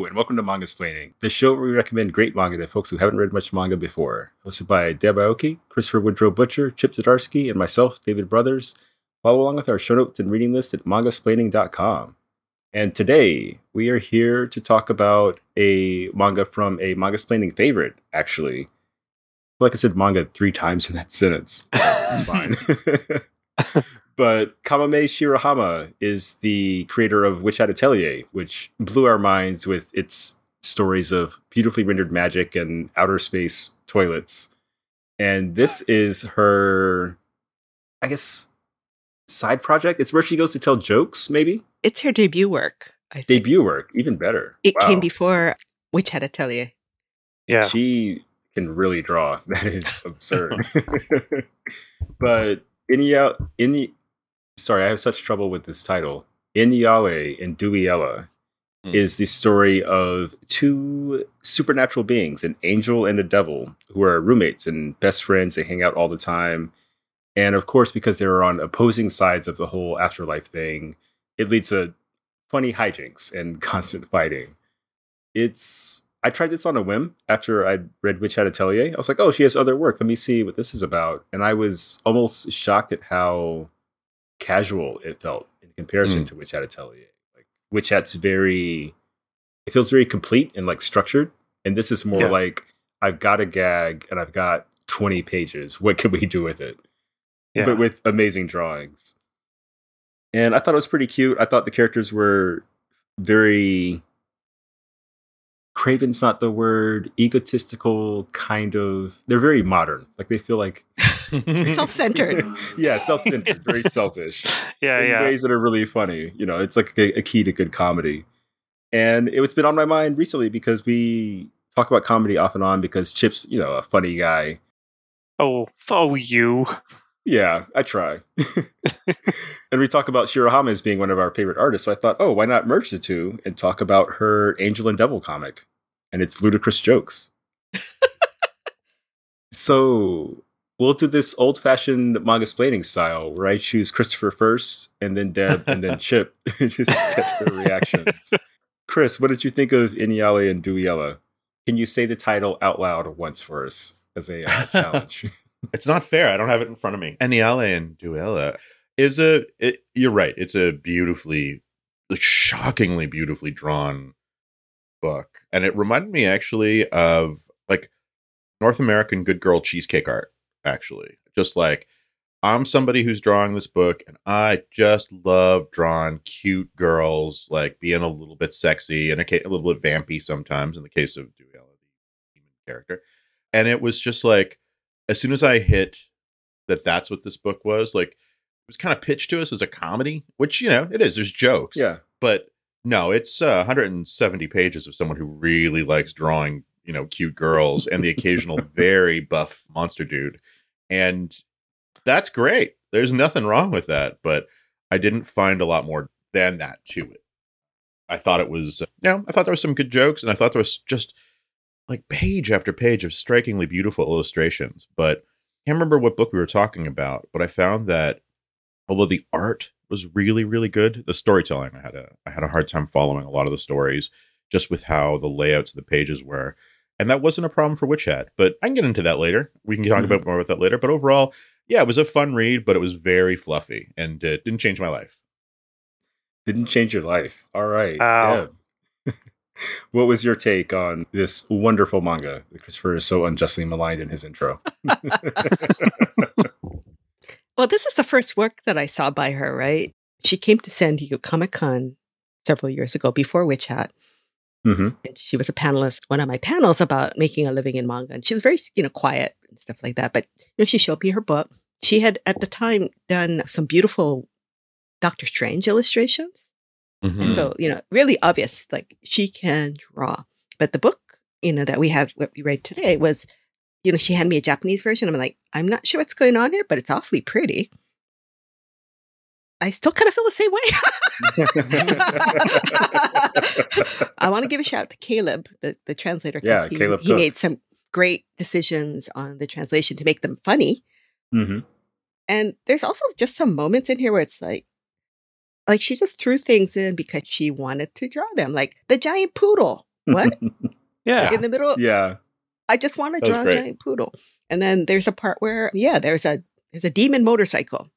Hello, and welcome to Mangasplaining, the show where we recommend great manga to folks who haven't read much manga before. Hosted by Deb Aoki, Christopher Woodrow Butcher, Chip Zdarsky, and myself, David Brothers. Follow along with our show notes and reading list at mangasplaining.com. And today, we are here to talk about a manga from a Mangasplaining favorite, actually. Like I said, manga three times in that sentence. It's fine. but Kamome Shirahama is the creator of Witch Hat Atelier, which blew our minds with its stories of beautifully rendered magic and outer space toilets. And this is her, I guess, side project. It's where she goes to tell jokes, maybe? It's her debut work. I think. Debut work, even better. It Wow. came before Witch Hat Atelier. Yeah. She can really draw. That is absurd. but Inia, Ini, sorry, I have such trouble with this title. Eniale and Dewiela Hmm. is the story of two supernatural beings, an angel and a devil, who are roommates and best friends. They hang out all the time. And of course, because they're on opposing sides of the whole afterlife thing, it leads to funny hijinks and constant fighting. It's I tried this on a whim after I read Witch Hat Atelier. I was like, oh, she has other work. Let me see what this is about. And I was almost shocked at how casual it felt in comparison Mm. to Witch Hat Atelier. Like Witch Hat's very it feels very complete and like structured. And this is more Yeah. like I've got a gag and I've got 20 pages. What can we do with it? Yeah. But with amazing drawings. And I thought it was pretty cute. I thought the characters were very Craven's not the word, egotistical kind of. They're very modern. Like they feel like Self-centered. yeah, self-centered, very selfish yeah, in yeah. ways that are really funny. You know, it's like a, a key to good comedy. And it's been on my mind recently because we talk about comedy off and on because Chip's, you know, a funny guy. Oh, oh, you. Yeah, I try. and we talk about Shirahama as being one of our favorite artists. So I thought, oh, why not merge the two and talk about her Angel and Devil comic and its ludicrous jokes? so we'll do this old fashioned Mangasplaining style where I choose Christopher first and then Deb and then Chip just catch their reactions. Chris, what did you think of Eniale and Dewiela? Can you say the title out loud once for us as a uh, challenge? it's not fair. I don't have it in front of me. Eniale and Dewiela is a. It, you're right. It's a beautifully, like shockingly beautifully drawn book, and it reminded me actually of like North American good girl cheesecake art. Actually, just like I'm somebody who's drawing this book, and I just love drawing cute girls, like being a little bit sexy and a, a little bit vampy sometimes. In the case of duality human character, and it was just like as soon as I hit that that's what this book was, like it was kind of pitched to us as a comedy, which you know it is. There's jokes, yeah. but no, it's uh, 170 pages of someone who really likes drawing, you know, cute girls and the occasional very buff monster dude, and that's great. There's nothing wrong with that, but I didn't find a lot more than that to it. I thought it was, uh, you know, I thought there was some good jokes, and I thought there was just like page after page of strikingly beautiful illustrations. But I can't remember what book we were talking about, but I found that although the art was really, really good, the storytelling I had a I had a hard time following a lot of the stories just with how the layouts of the pages were. And that wasn't a problem for Witch Hat, but I can get into that later. We can talk Mhm. about more about that later. But overall, yeah, it was a fun read, but it was very fluffy and it didn't change my life. Didn't change your life. All right. Wow. Deb. what was your take on this wonderful manga that Christopher is so unjustly maligned in his intro? Well, this is the first work that I saw by her, right? She came to San Diego Comic Con several years ago before Witch Hat. Hmm And she was a panelist, one of my panels about making a living in manga. And she was very, you know, quiet and stuff like that. But you know, she showed me her book. She had at the time done some beautiful Doctor Strange illustrations. Mm-hmm. And so, you know, really obvious, like she can draw. But the book, you know, that we have, what we read today was, you know, she had me a Japanese version. I'm like, I'm not sure what's going on here, but it's awfully pretty. I still kind of feel the same way. I want to give a shout out to Caleb, the, the translator. Yeah, he, Caleb He Cook. made some great decisions on the translation to make them funny. hmm And there's also just some moments in here where it's like, like she just threw things in because she wanted to draw them, like the giant poodle. What Yeah. in the middle? yeah. I just want to That draw a giant poodle. And then there's a part where, yeah, there's a there's a demon motorcycle.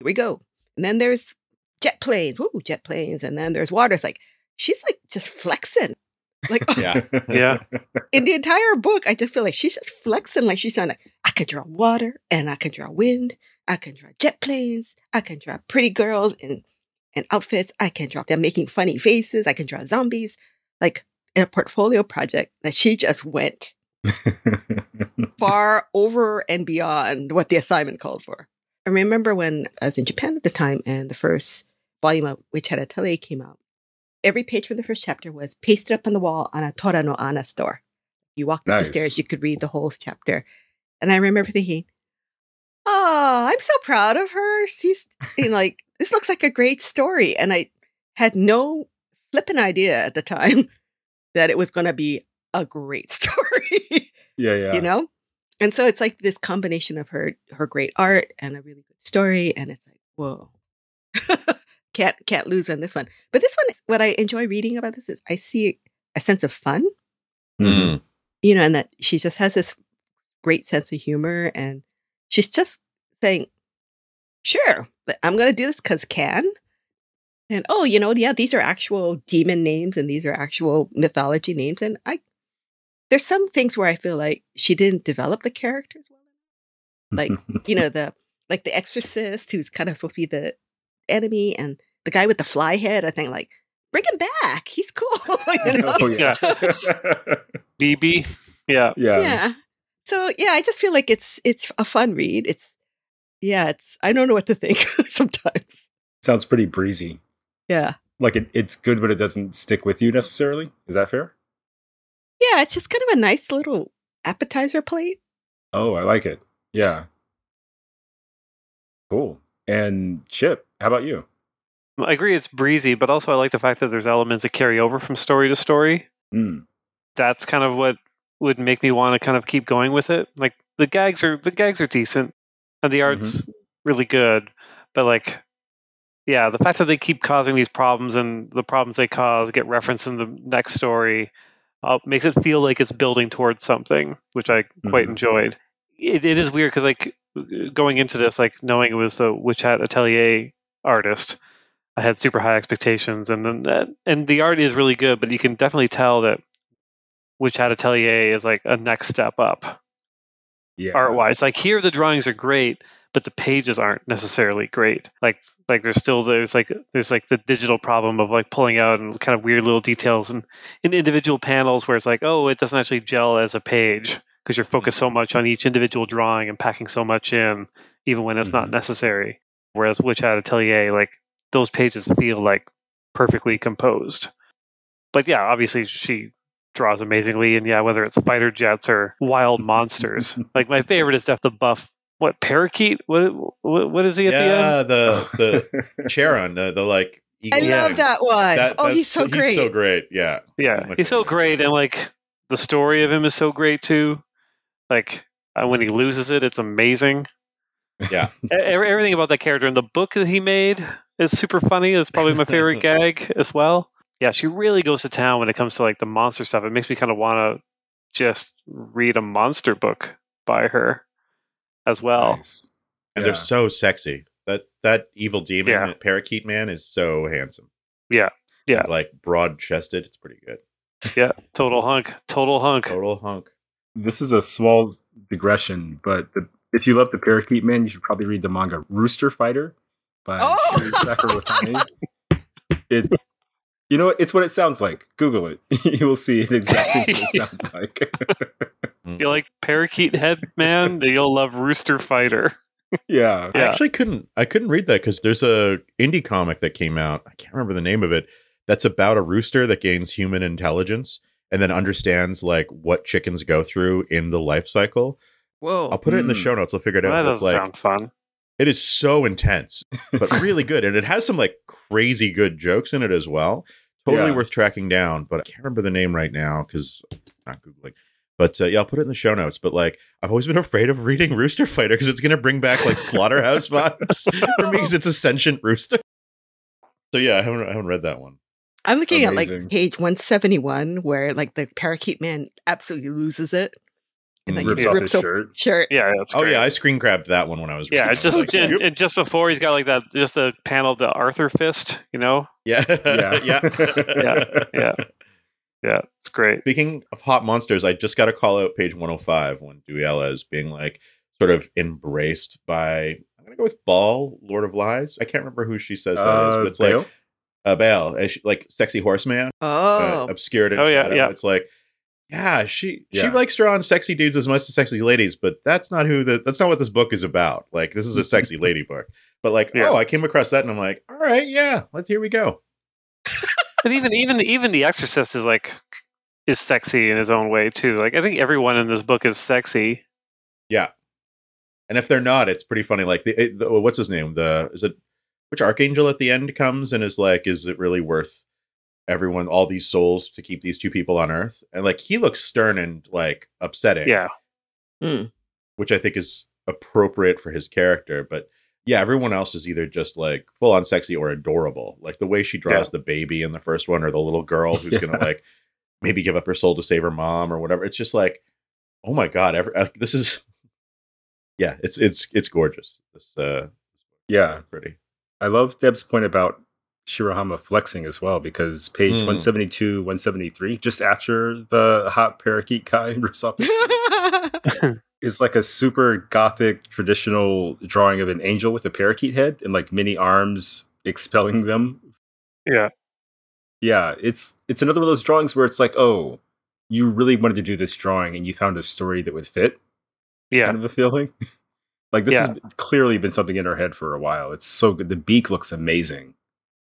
Here we go. And then there's jet planes. Ooh, jet planes. And then there's water. It's like she's like just flexing. Like Yeah. Yeah. in the entire book, I just feel like she's just flexing. Like she's trying to, I can draw water and I can draw wind. I can draw jet planes. I can draw pretty girls in, in outfits. I can draw them making funny faces. I can draw zombies. Like in a portfolio project that she just went far over and beyond what the assignment called for. I remember when I was in Japan at the time and the first volume of Witch Hat Atelier came out. Every page from the first chapter was pasted up on the wall on a Tora no Ana store. You walked up the stairs, you could read the whole chapter. And I remember thinking, oh, I'm so proud of her. She's like, this looks like a great story. And I had no flipping idea at the time that it was going to be a great story yeah, yeah. you know and so it's like this combination of her her great art and a really good story and it's like whoa. Can't can't lose on this one. But this one what i enjoy reading about this is i see a sense of fun. Mhm. you know and that she just has this great sense of humor and she's just saying sure i'm gonna do this because can. And oh you know yeah these are actual demon names and these are actual mythology names and i there's some things where i feel like she didn't develop the characters well like you know the like the exorcist who's kind of supposed to be the enemy and the guy with the fly head i think like bring him back he's cool you know oh yeah. BB. Yeah. yeah. yeah so yeah i just feel like it's it's a fun read it's yeah it's i don't know what to think sometimes Sounds pretty breezy. yeah Like it, it's good, but it doesn't stick with you necessarily. Is that fair? Yeah it's just kind of a nice little appetizer plate Oh, I like it. Yeah. Cool. And Chip, how about you? I agree it's breezy, but also I like the fact that there's elements that carry over from story to story. Mm. That's kind of what would make me want to kind of keep going with it. Like the gags are the gags are decent and the art's really good, but like yeah, the fact that they keep causing these problems and the problems they cause get referenced in the next story uh, makes it feel like it's building towards something, which I quite Mhm. enjoyed. It, it is weird because like going into this, like knowing it was the Witch Hat Atelier artist, I had super high expectations, and then that, and the art is really good, but you can definitely tell that Witch Hat Atelier is like a next step up Yeah. art wise. Like here, the drawings are great, but the pages aren't necessarily great. Like like there's still there's like there's like the digital problem of like pulling out and kind of weird little details and in individual panels where it's like oh it doesn't actually gel as a page because you're focused so much on each individual drawing and packing so much in even when it's not Mhm. necessary. Whereas Witch Hat Atelier like those pages feel like perfectly composed. But yeah, obviously she draws amazingly, and yeah, whether it's fighter jets or wild monsters. like my favorite is def the buff. What parakeet? What what, what is he at the end? yeah, the the Charon, the, the like. i love thing. that one. That- oh he's that's- so great He's so great. Yeah. Yeah, he's so great, and like the story of him is so great too. Like uh, when he loses it, it's amazing. Yeah. E- everything about that character and the book that he made is super funny. It's probably my favorite gag as well. Yeah, she really goes to town when it comes to like the monster stuff. It makes me kind of want to just read a monster book by her as well. Nice. And Yeah. they're so sexy. That that evil demon Yeah. parakeet man is so handsome. Yeah. Yeah. Like broad chested. It's pretty good. Yeah, total hunk, total hunk. Total hunk. This is a small digression, but the, if you love the Parakeet Man, you should probably read the manga Rooster Fighter by Oh! Shu Sakuratani. It, you know, what? it's what it sounds like. Google it. you will see it exactly what it sounds like. You like parakeet head man? then You'll love Rooster Fighter. yeah. I actually couldn't I couldn't read that because there's a indie comic that came out. I can't remember the name of it. That's about a rooster that gains human intelligence and then understands like what chickens go through in the life cycle. whoa I'll put it in the Hmm. show notes. I'll figure it out. But It's like sound fun. it is so intense, but really good, and it has some like crazy good jokes in it as well. Totally Yeah. worth tracking down, but I can't remember the name right now because not googling. But uh, yeah, I'll put it in the show notes. But like, I've always been afraid of reading Rooster Fighter because it's going to bring back like slaughterhouse vibes for me because it's a sentient rooster. So yeah, I haven't I haven't read that one. I'm looking at like page 171 where like the parakeet man absolutely loses it. And like rips he off rips his shirt. shirt. Yeah, that's Oh great. yeah, I screen grabbed that one when I was. Yeah, reading it's just it. good. and, and just before he's got like that, just the panel of the Arthur fist. You know, yeah, Yeah. yeah, yeah, yeah, it's great. Speaking of hot monsters, I just got to call out page 105 when Dewiela is being like sort of embraced by. I'm gonna go with Ball, Lord of Lies. I can't remember who she says that is, Uh, but it's like a uh, Bale, she- like sexy horseman, uh, Oh. obscured in Oh, yeah, shadow. yeah. It's like, yeah, she she Yeah. likes drawing sexy dudes as much as sexy ladies, but that's not who the that's not what this book is about. Like, this is a sexy lady book. But like, Yeah. oh, I came across that and I'm like, all right, yeah, let's here we go. But even even even the Exorcist is like is sexy in his own way too. Like I think everyone in this book is sexy. Yeah, and if they're not, it's pretty funny. Like, the, the what's his name? The is it which archangel at the end comes and is like, is it really worth everyone, all these souls to keep these two people on Earth? And like, he looks stern and like upsetting. Yeah, Hmm. which I think is appropriate for his character. But yeah, everyone else is either just like full on sexy or adorable. Like the way she draws the baby in the first one, or the little girl who's gonna like maybe give up her soul to save her mom or whatever. It's just like, oh my god, every, uh, this is yeah, it's it's it's gorgeous. This uh, Yeah. pretty. I love Deb's point about Shirahama flexing as well because page Mm. 172, 173, just after the hot parakeet guy rips off his shirt, is like a super gothic traditional drawing of an angel with a parakeet head and like many arms expelling them. yeah, Yeah, it's it's another one of those drawings where it's like, oh, you really wanted to do this drawing and you found a story that would fit. yeah. kind of a feeling. like this Yeah. has clearly been something in her head for a while. It's so good. The beak looks amazing.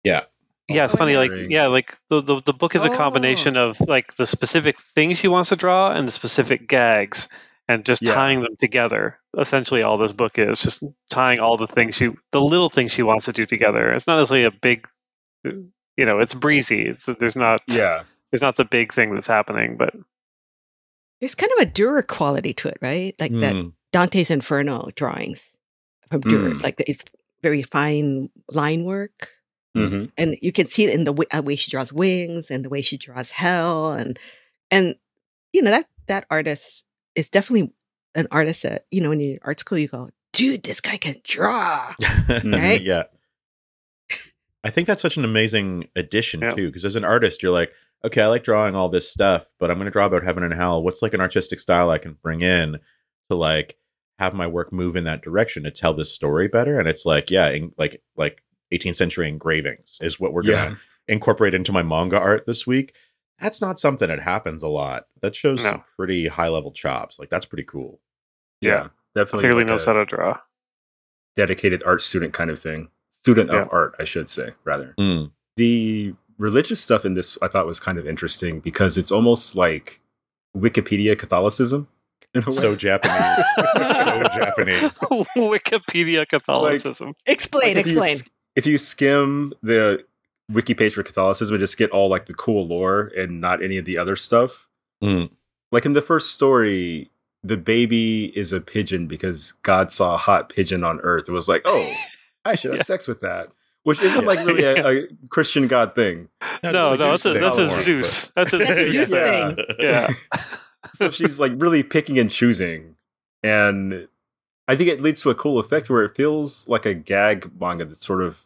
Yeah, Yeah, it's Oh, funny. Like, yeah, like the, the the book is a oh. combination of like the specific things she wants to draw and the specific gags, and just Yeah. tying them together. Essentially, all this book is just tying all the things she, the little things she wants to do together. It's not necessarily a big, you know, it's breezy. It's, there's not, Yeah, there's not the big thing that's happening, but There's kind of a Dürer quality to it, right? Like that Mm. Dante's Inferno drawings from Dürer. Mm. Like the, it's very fine line work. hmm and you can see it in the way, uh, way she draws wings and the way she draws hell and and you know that that artist is definitely an artist that you know when you're in art school you go dude this guy can draw Right? yeah. I think that's such an amazing addition Yeah. too, because as an artist, you're like, okay, I like drawing all this stuff, but I'm going to draw about heaven and hell. What's like an artistic style I can bring in to like have my work move in that direction to tell this story better? And it's like, yeah, in, like like 18th century engravings is what we're going to yeah, incorporate into my manga art this week. That's not something that happens a lot. That shows No. some pretty high level chops. Like that's pretty cool. yeah. Definitely clearly like knows a how to draw. dedicated art student kind of thing. Student Yeah. of art, I should say, rather. Mm. The religious stuff in this I thought was kind of interesting because it's almost like Wikipedia Catholicism in a way. So Japanese. so Japanese. Wikipedia Catholicism. explain Like, if explain s- if you skim the wiki page for Catholicism and just get all like the cool lore and not any of the other stuff, Mm. like in the first story, the baby is a pigeon because God saw a hot pigeon on Earth. It was like, oh, I should have Yeah. sex with that, which isn't like really a, a Christian God thing. No, it's no, that's a Zeus that's a Zeus. That's a That's Zeus. Zeus thing. thing. Yeah. so she's like really picking and choosing, and I think it leads to a cool effect where it feels like a gag manga that's sort of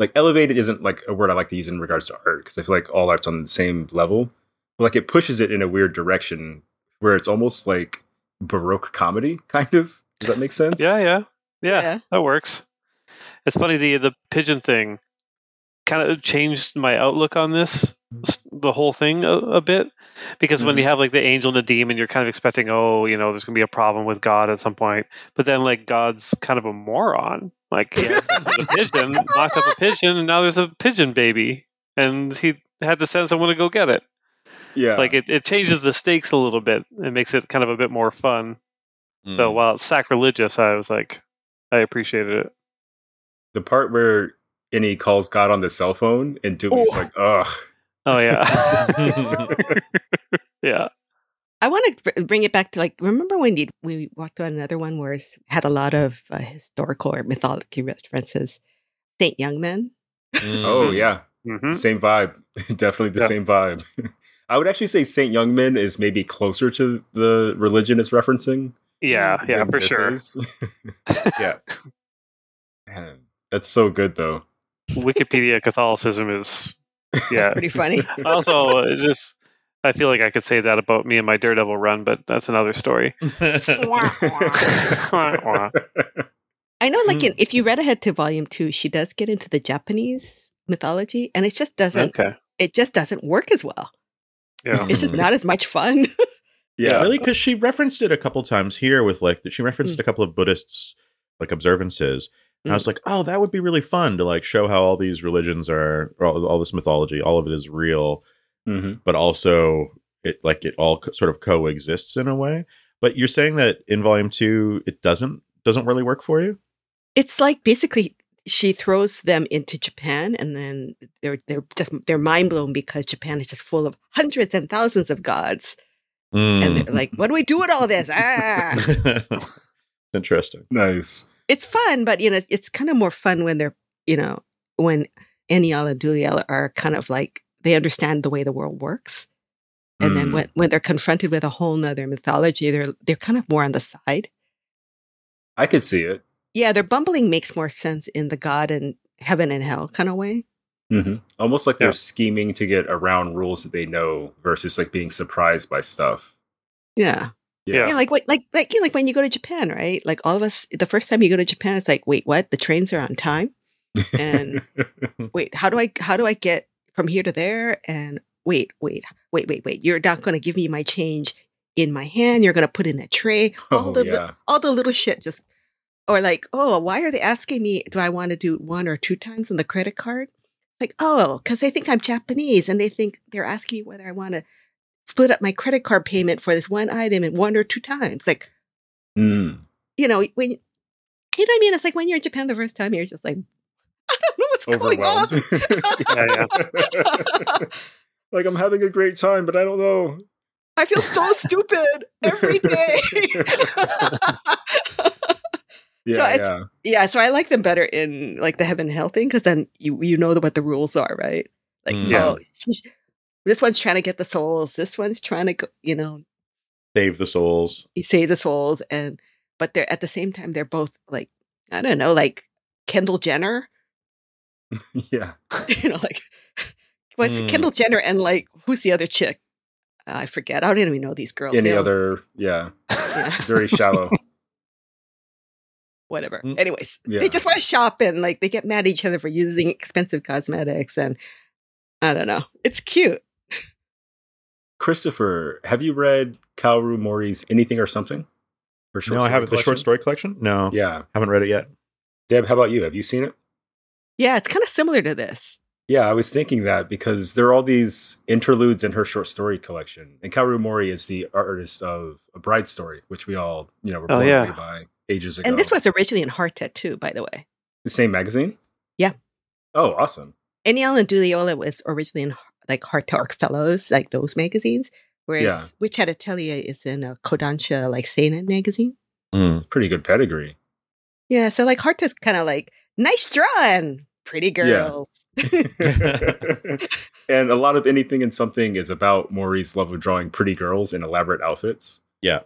like elevated isn't like a word I like to use in regards to art because I feel like all art's on the same level, but like it pushes it in a weird direction where it's almost like baroque comedy kind of. Does that make sense? Yeah, yeah, yeah, Yeah. That works. It's funny the the pigeon thing kind of changed my outlook on this the whole thing a, a bit because when you mm-hmm. have like the angel and the demon you're kind of expecting oh you know there's gonna be a problem with god at some point but then like god's kind of a moron like he had a pigeon knocked up a pigeon and now there's a pigeon baby and he had to send someone to go get it Yeah. like it, it changes the stakes a little bit it makes it kind of a bit more fun Mm. so while it's sacrilegious i was like i appreciated it the part where Innie calls God on the cell phone and Doobie's Oh. like, ugh. Oh yeah, yeah, i want to bring it back to like remember when we walked on another one where it had a lot of uh, historical or mythology references saint young men Oh yeah, hmm same vibe. Definitely the Yeah. same vibe. I would actually say Saint Young Men is maybe closer to the religion it's referencing. Yeah, yeah, for sure. Yeah. Man, that's so good though. Wikipedia Catholicism is yeah. Pretty funny. also, uh, just I feel like I could say that about me and my Daredevil run, but that's another story. I know, like, Hmm. in, if you read ahead to volume two, she does get into the Japanese mythology, and it just doesn't. Okay. It just doesn't work as well. Yeah. It's just Mhm. not as much fun. yeah, really because she referenced it a couple times here with like she referenced Mm. a couple of buddhists like observances and i Mm. was like oh that would be really fun to like show how all these religions are or all, all this mythology all of it is real hmm but also it like it all co- sort of coexists in a way but you're saying that in volume two it doesn't doesn't really work for you it's like basically she throws them into Japan, and then they're they're just they're mind blown because Japan is just full of hundreds and thousands of gods, and Mm. they're like, "What do we do with all this?" Ah, interesting nice. it's fun, but you know, it's kind of more fun when they're you know when Eniel and Duliel are kind of like they understand the way the world works. And then Mm. when, when they're confronted with a whole nother mythology, they're they're kind of more on the side. I could see it. Yeah, their bumbling makes more sense in the God and heaven and hell kind of way. hmm Almost like they're Yeah. scheming to get around rules that they know versus like being surprised by stuff. Yeah. Yeah. Yeah, like what like like you know, like when you go to Japan, right? Like all of us the first time you go to Japan, it's like, wait, what? The trains are on time? And wait, how do I how do I get from here to there? And wait, wait, wait, wait, wait. You're not gonna give me my change in my hand, you're gonna put in a tray. All oh the yeah. all the little shit just or like, oh, why are they asking me do I want to do one or two times on the credit card? Like, oh, because they think I'm Japanese and they think they're asking me whether I want to split up my credit card payment for this one item in one or two times. Like, Mm. you know, when you know what I mean? It's like when you're in Japan the first time, you're just like, I don't know what's going on. Overwhelmed. like I'm having a great time, but I don't know. I feel so stupid every day. Yeah, it's- yeah. yeah, so I like them better in like the heaven and hell thing because then you you know what the rules are, right? Like, Mm. Yeah. oh, this one's trying to get the souls. This one's trying to, go, you know, save the souls save the souls, and but they're at the same time they're both like I don't know, like Kendall Jenner, yeah. you know, like what's Mm. Kendall Jenner and like who's the other chick? Uh, I forget. I don't even know these girls. Any They all- other? Yeah. yeah, Very shallow. whatever. Mm. Anyways, Yeah. they just want to shop and like they get mad at each other for using expensive cosmetics and I don't know. It's cute. Christopher, have you read Kaoru Mori's Anything or Something? Her short no i haven't the short story collection no Yeah. haven't read it yet Deb, how about you? Have you seen it? Yeah, it's kind of similar to this. Yeah, I was thinking that because there are all these interludes in her short story collection. And Kaoru Mori is the artist of A Bride Story, which we all, you know, were Oh, yeah. away by ages ago. And this was originally in Harta too, by the way. the same magazine? Yeah. Oh, awesome. Eniel and Duliola was originally in like Heart Fellows, like those magazines. Whereas Yeah. Witch Hat Atelier is in a Kodansha like Seinen magazine. Mm. Pretty good pedigree. Yeah, so like Harta's kind of like nice drawing, pretty Yeah. girls. and a lot of anything and something is about Mori's love of drawing pretty girls in elaborate outfits. Yeah.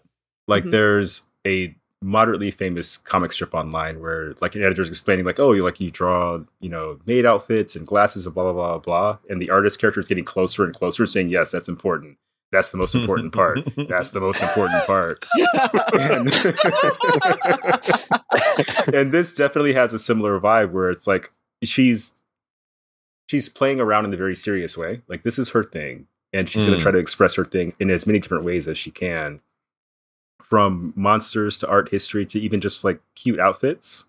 Like Mhm. there's a moderately famous comic strip online where like an editor's explaining like, oh, you like you draw, you know, maid outfits and glasses and blah blah blah blah. And the artist character is getting closer and closer, saying, Yes, that's important. That's the most important part. That's the most important part. And, and this definitely has a similar vibe where it's like she's she's playing around in a very serious way. Like this is her thing, and she's going Mm. to try to express her thing in as many different ways as she can, from monsters to art history to even just like cute outfits.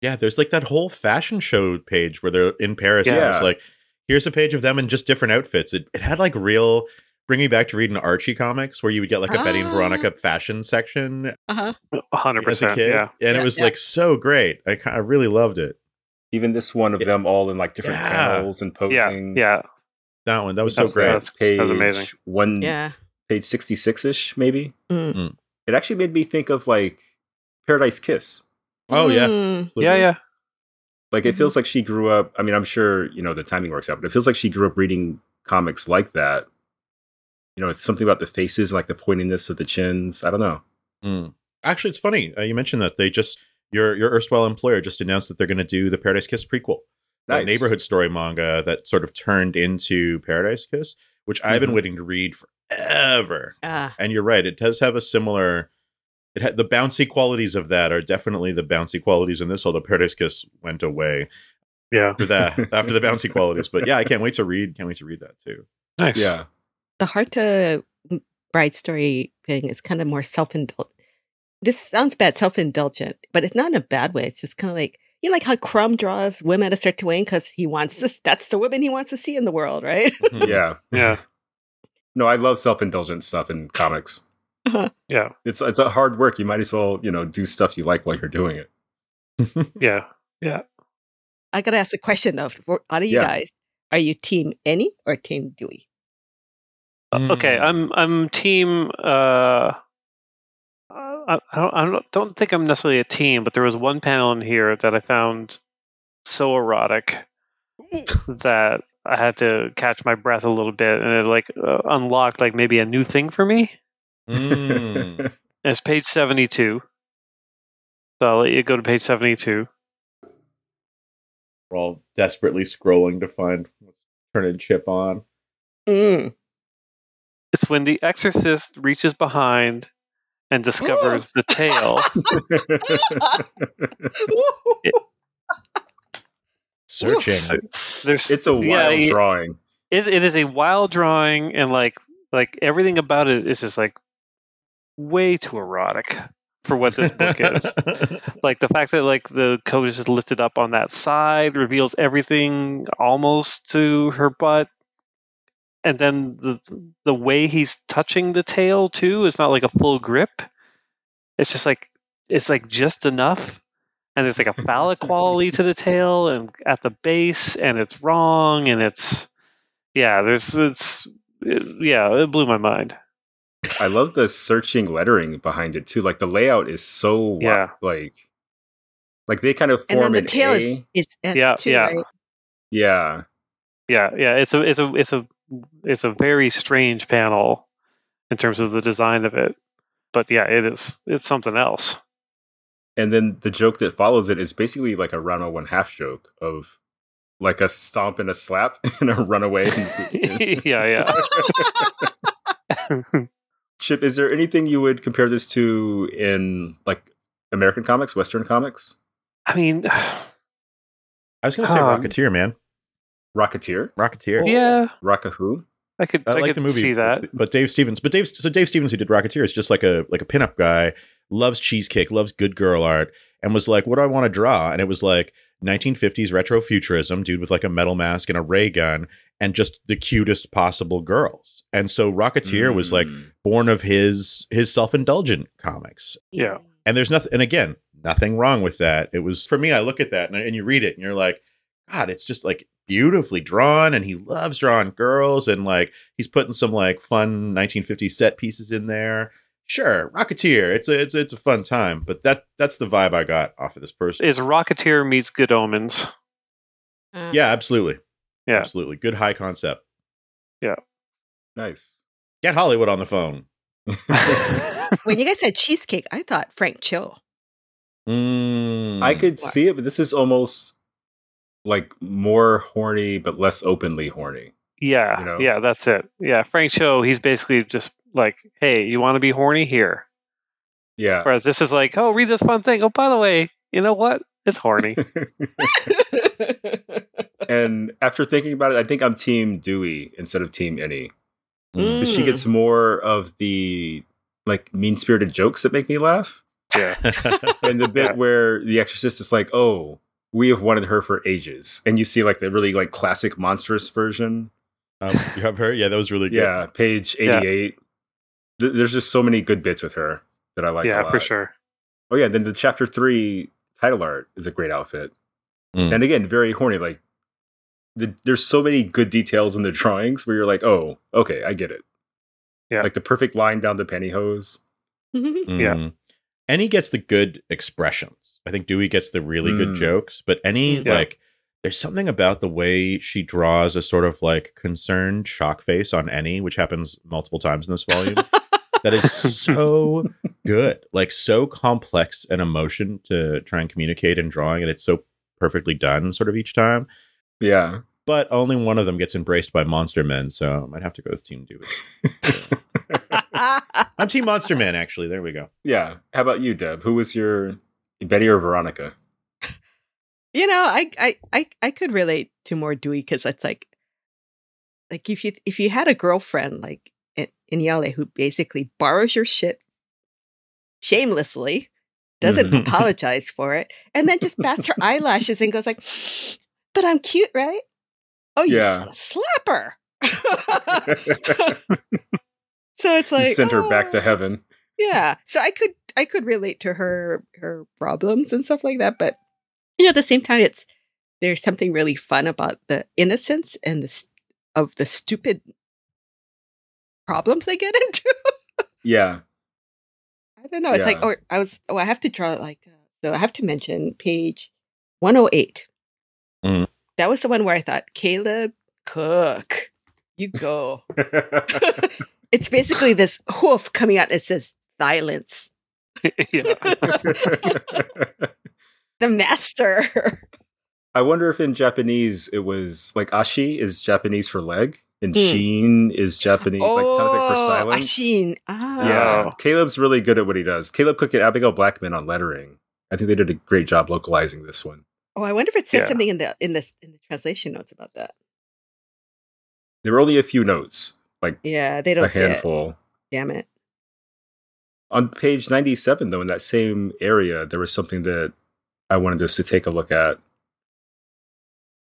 Yeah, there's like that whole fashion show page where they're in Paris. And Yeah. it's like, here's a page of them in just different outfits. It, it had like real, bring me back to reading Archie comics where you would get like a Betty and Ah. Veronica fashion section uh-huh. hundred as a percent. kid. Yeah. And Yeah, it was yeah. like so great. I kind of really loved it. Even this one of Yeah. them all in like different Yeah. panels and Yeah. posing. Yeah. That one, that was That's- so great. that's- page amazing. One Yeah. page sixty six ish maybe. Mm. Mm. It actually made me think of like Paradise Kiss. Oh, yeah. Mm. Absolutely. Yeah. Yeah. Like it Mhm. feels like she grew up. I mean, I'm sure you know the timing works out, but it feels like she grew up reading comics like that. You know, it's something about the faces, like the pointiness of the chins. I don't know. Mm. Actually, it's funny uh, you mentioned that they just your your erstwhile employer just announced that they're going to do the Paradise Kiss prequel, the Nice. neighborhood story manga that sort of turned into Paradise Kiss, which I've been Mhm. waiting to read forever. Ah, And you're right, it does have a similar. It had the bouncy qualities of that are definitely the bouncy qualities in this. Although Paradise Kiss went away Yeah. after that, after the bouncy qualities. But yeah, I can't wait to read. Can't wait to read that too. Nice. Yeah, the heart to bride story thing is kind of more self-indulgent. This sounds bad, self-indulgent, but it's not in a bad way. It's just kind of like you know, like how Crumb draws women a certain way because he wants this. That's the women he wants to see in the world, right? Mhm. yeah. Yeah. No, I love self-indulgent stuff in comics. Yeah. It's it's a hard work. You might as well you know do stuff you like while you're doing it. Yeah. Yeah. I gotta ask a question though. For out of you Yeah. guys, are you Team Any or Team Dewey? Uh, Okay, Mm. I'm I'm team. Uh, I, I don't I don't don't think I'm necessarily a team, but there was one panel in here that I found so erotic that I had to catch my breath a little bit, and it like uh, unlocked like maybe a new thing for me. Mm. It's page seventy two. So I'll let you go to page seventy two. We're all desperately scrolling to find what's turning Chip on. Mm. It's when the exorcist reaches behind and discovers the tail. Searching. There's it's a wild yeah, drawing. it, it is a wild drawing and like like everything about it is just like way too erotic for what this book is like the fact that like the coat is lifted up on that side reveals everything almost to her butt and then the the way he's touching the tail too is not like a full grip it's just like it's like just enough and there's like a phallic quality to the tail and at the base and it's wrong and it's yeah there's it's it, yeah it blew my mind I love the searching lettering behind it too. Like the layout is so wi- Yeah. like like they kind of And then form the an tail A. is it's S Yeah, too, yeah. right? yeah. yeah yeah it's a it's a it's a it's a very strange panel in terms of the design of it but yeah it is it's something else And then the joke that follows it is basically like a Ranma one half joke of like a stomp and a slap and a runaway. yeah yeah Chip, is there anything you would compare this to in like American comics, Western comics? i mean I was going to say Um, Rocketeer, man. Rocketeer? Rocketeer. yeah Rocka who? i could I i, like could the movie, see that but Dave Stevens, but Dave, so Dave Stevens, who did Rocketeer, is just like a like a pinup guy, loves cheesecake, loves good girl art, and was like, "What do I want to draw?" And it was like 1950s retro futurism, dude with like a metal mask and a ray gun, and just the cutest possible girls. And so Rocketeer was like Mm. born of his his self indulgent comics, yeah and there's nothing. And again, nothing wrong with that. It was for me. I look at that and, and you read it, and you're like, God, it's just like beautifully drawn, and he loves drawing girls, and like he's putting some like fun 1950s set pieces in there. Sure, Rocketeer. It's a it's it's a fun time, but that that's the vibe I got off of this person. is rocketeer meets good omens Uh, yeah, absolutely, Yeah. absolutely. Good high concept. Yeah, nice. Get Hollywood on the phone. When you guys said cheesecake, I thought Frank Cho. Mm. I could see it, but this is almost like more horny but less openly horny. yeah You know? yeah that's it yeah frank cho he's basically just like hey you want to be horny here Yeah. whereas this is like oh read this fun thing oh by the way you know what it's horny and after thinking about it, I think I'm Team Dewey instead of Team Any. Mm. 'Cause She Mm. gets more of the like mean spirited jokes that make me laugh. yeah And the bit Yeah. where the exorcist is like, oh, we have wanted her for ages. And you see like the really like classic monstrous version. um, you have her. Yeah, that was really good. Yeah, page Yeah. 88. Th- There's just so many good bits with her that I like. a yeah lot. for sure Oh yeah, then the chapter three title art is a great outfit, Mm. and again very horny. Like the, there's so many good details in the drawings where you're like, oh, okay, I get it. Yeah. like the perfect line down the pantyhose. Yeah. Mm. Annie gets the good expressions. I think Dewey gets the really good Mm. jokes, but Any Yeah. like there's something about the way she draws a sort of like concerned shock face on Any, which happens multiple times in this volume. that is so good. Like so complex an emotion to try and communicate in drawing, and it's so perfectly done sort of each time. Yeah. But only one of them gets embraced by monster men, so I might have to go with Team Dewey. I'm Team Monster Man, actually. There we go. yeah. How about you, Deb? Who was your Betty or Veronica? you know, I I I, I could relate to more Dewey because it's like like if you if you had a girlfriend like in, in Yale who basically borrows your shit shamelessly, doesn't Mhm. apologize for it, and then just bats her eyelashes and goes like, "But I'm cute, right? Oh, you just Yeah. want to slap her." so it's You like sent her back to "Oh." heaven. yeah so i could i could relate to her her problems and stuff like that but you know at the same time it's there's something really fun about the innocence and the st- of the stupid problems they get into Yeah. i don't know it's like Yeah. or i was oh i have to draw like uh, so i have to mention page 108 Mhm. that was the one where i thought caleb cook you go it's basically this hoof coming out and it says silence the master I wonder if in Japanese it was like ashi is Japanese for leg and Hmm. sheen is Japanese like sound effect for silence. Ashin. Ah. Yeah, Oh. Caleb's really good at what he does. Caleb Cook and Abigail Blackman on lettering. I think they did a great job localizing this one. Oh, I wonder if it says Yeah. something in the in the in the translation notes about that. There were only a few notes, like Yeah, they don't a say it. handful. Damn it. On page 97, though, in that same area, there was something that I wanted us to take a look at.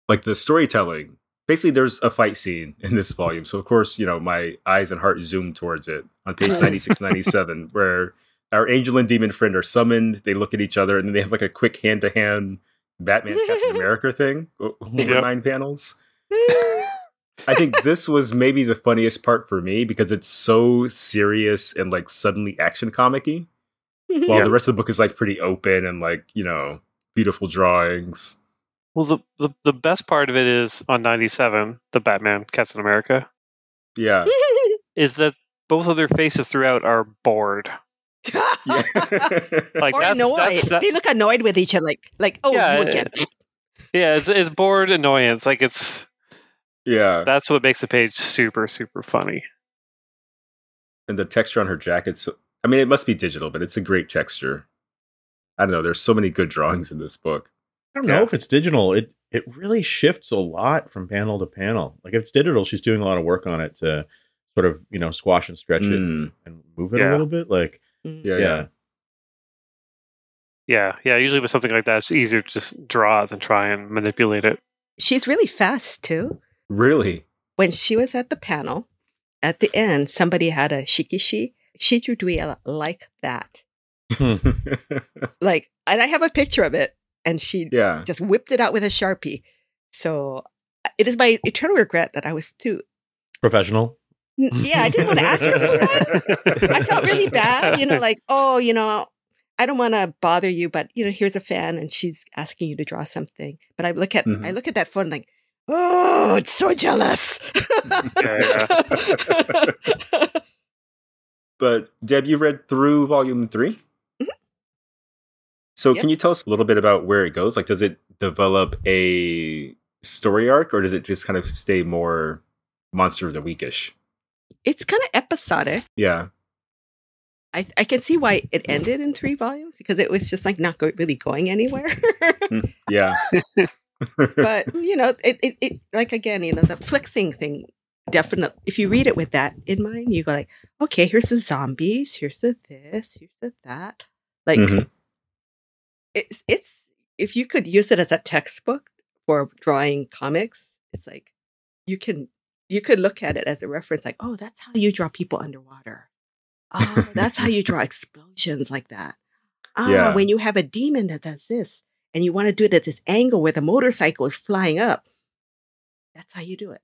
Like the storytelling. Basically, there's a fight scene in this volume. So, of course, you know, my eyes and heart zoom towards it on page 96, 97, where our angel and demon friend are summoned. They look at each other and then they have like a quick hand to hand Batman Captain America thing o- over Yep. nine panels. I think this was maybe the funniest part for me because it's so serious and like suddenly action comic-y. Mm-hmm. While Yeah. the rest of the book is like pretty open and like, you know, beautiful drawings. Well, the, the the best part of it is on ninety seven, the Batman Captain America, Yeah. is that both of their faces throughout are bored. Yeah. Like or that's, annoyed. that's that- they look annoyed with each other, like like oh Yeah, you again. yeah, it's, it's bored annoyance. Like it's yeah. that's what makes the page super super funny. And the texture on her jacket. So, I mean, it must be digital, but it's a great texture. I don't know. There's so many good drawings in this book. I don't know if it's digital. It it really shifts a lot from panel to panel. Like if it's digital, she's doing a lot of work on it to sort of you know squash and stretch it Mm. and move it a little bit. Like Mm. Yeah, yeah, yeah. Yeah, yeah. Usually with something like that, it's easier to just draw than try and manipulate it. She's really fast too. Really? When she was at the panel, at the end, somebody had a shikishi. She drew Dewey like that. Like, and I have a picture of it, and she yeah. just whipped it out with a sharpie. So it is my eternal regret that I was too. professional. Yeah, I didn't want to ask her for one. I felt really bad, you know, like, oh, you know, I don't want to bother you, but you know, here's a fan and she's asking you to draw something. But I look at I Mhm. look at that phone like, oh, it's so jealous. But Deb, you read through volume 3 Mhm. So Yep. can you tell us a little bit about where it goes? Like, does it develop a story arc, or does it just kind of stay more monster of the weekish? it's kind of episodic. Yeah. I, I can see why it ended in three volumes because it was just like not go- really going anywhere. Yeah. but you know, it, it, it like again, you know, the flexing thing definitely if you read it with that in mind, you go like, okay, here's the zombies, here's the this, here's the that. Like Mhm. it's it's if you could use it as a textbook for drawing comics, it's like you can you could look at it as a reference, like, oh, that's how you draw people underwater. Oh, that's how you draw explosions like that. Ah, Yeah. when you have a demon that does this and you want to do it at this angle where the motorcycle is flying up, that's how you do it.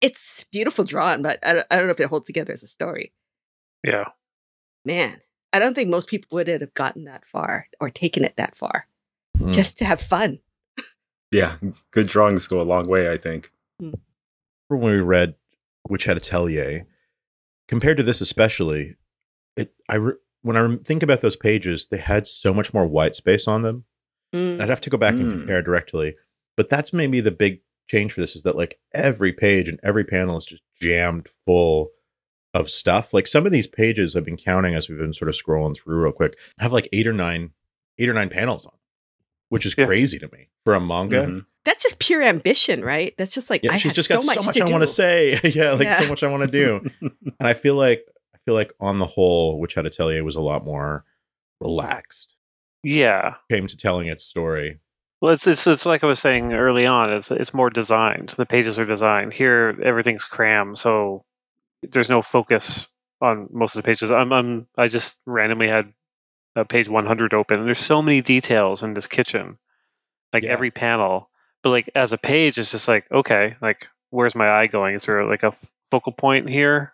It's beautiful drawn, but I don't, I don't know if it holds together as a story. yeah. man, I don't think most people would have gotten that far or taken it that far Mm. just to have fun. Yeah, good drawings go a long way, I think. when we read Witch Hat Atelier, compared to this especially, it I re- when I rem- think about those pages, they had so much more white space on them. Mm. I'd have to go back and Mm. compare directly, but that's maybe the big change for this is that like every page and every panel is just jammed full of stuff. Like some of these pages I've been counting as we've been sort of scrolling through real quick have like eight or nine, eight or nine panels on, them, which is Yeah. crazy to me for a manga. Mhm. That's just pure ambition, right? That's just like Yeah, I she's have just so got much so much to I want to say. yeah, like so much I want to do. and I feel like I feel like on the whole, Witch Hat Atelier was a lot more relaxed. Yeah. Came to telling its story. Well, it's, it's it's like I was saying early on. It's it's more designed. The pages are designed. Here, everything's crammed, so there's no focus on most of the pages. I'm, I'm I just randomly had uh, page 100 open, and there's so many details in this kitchen, like Yeah. every panel. But like as a page, it's just like okay, like where's my eye going? Is there like a focal point here?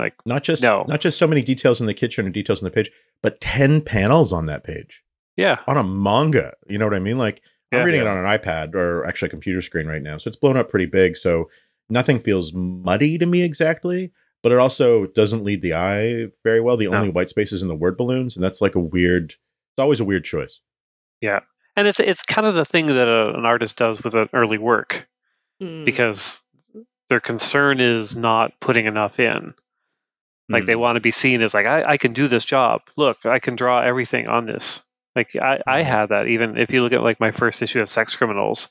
Like Not just No. not just so many details in the kitchen or details on the page, but ten panels on that page yeah, on a manga. You know what I mean? Like I'm reading Yeah. it on an iPad or actually a computer screen right now, so it's blown up pretty big. So nothing feels muddy to me exactly, but it also doesn't lead the eye very well. The No. only white space is in the word balloons, and that's like a weird. It's always a weird choice. Yeah, and it's it's kind of the thing that a, an artist does with an early work. Mm. because their concern is not putting enough in. Like they Mm. want to be seen as like I, I can do this job. Look, I can draw everything on this. Like I, I Mhm. had that even if you look at like my first issue of Sex Criminals,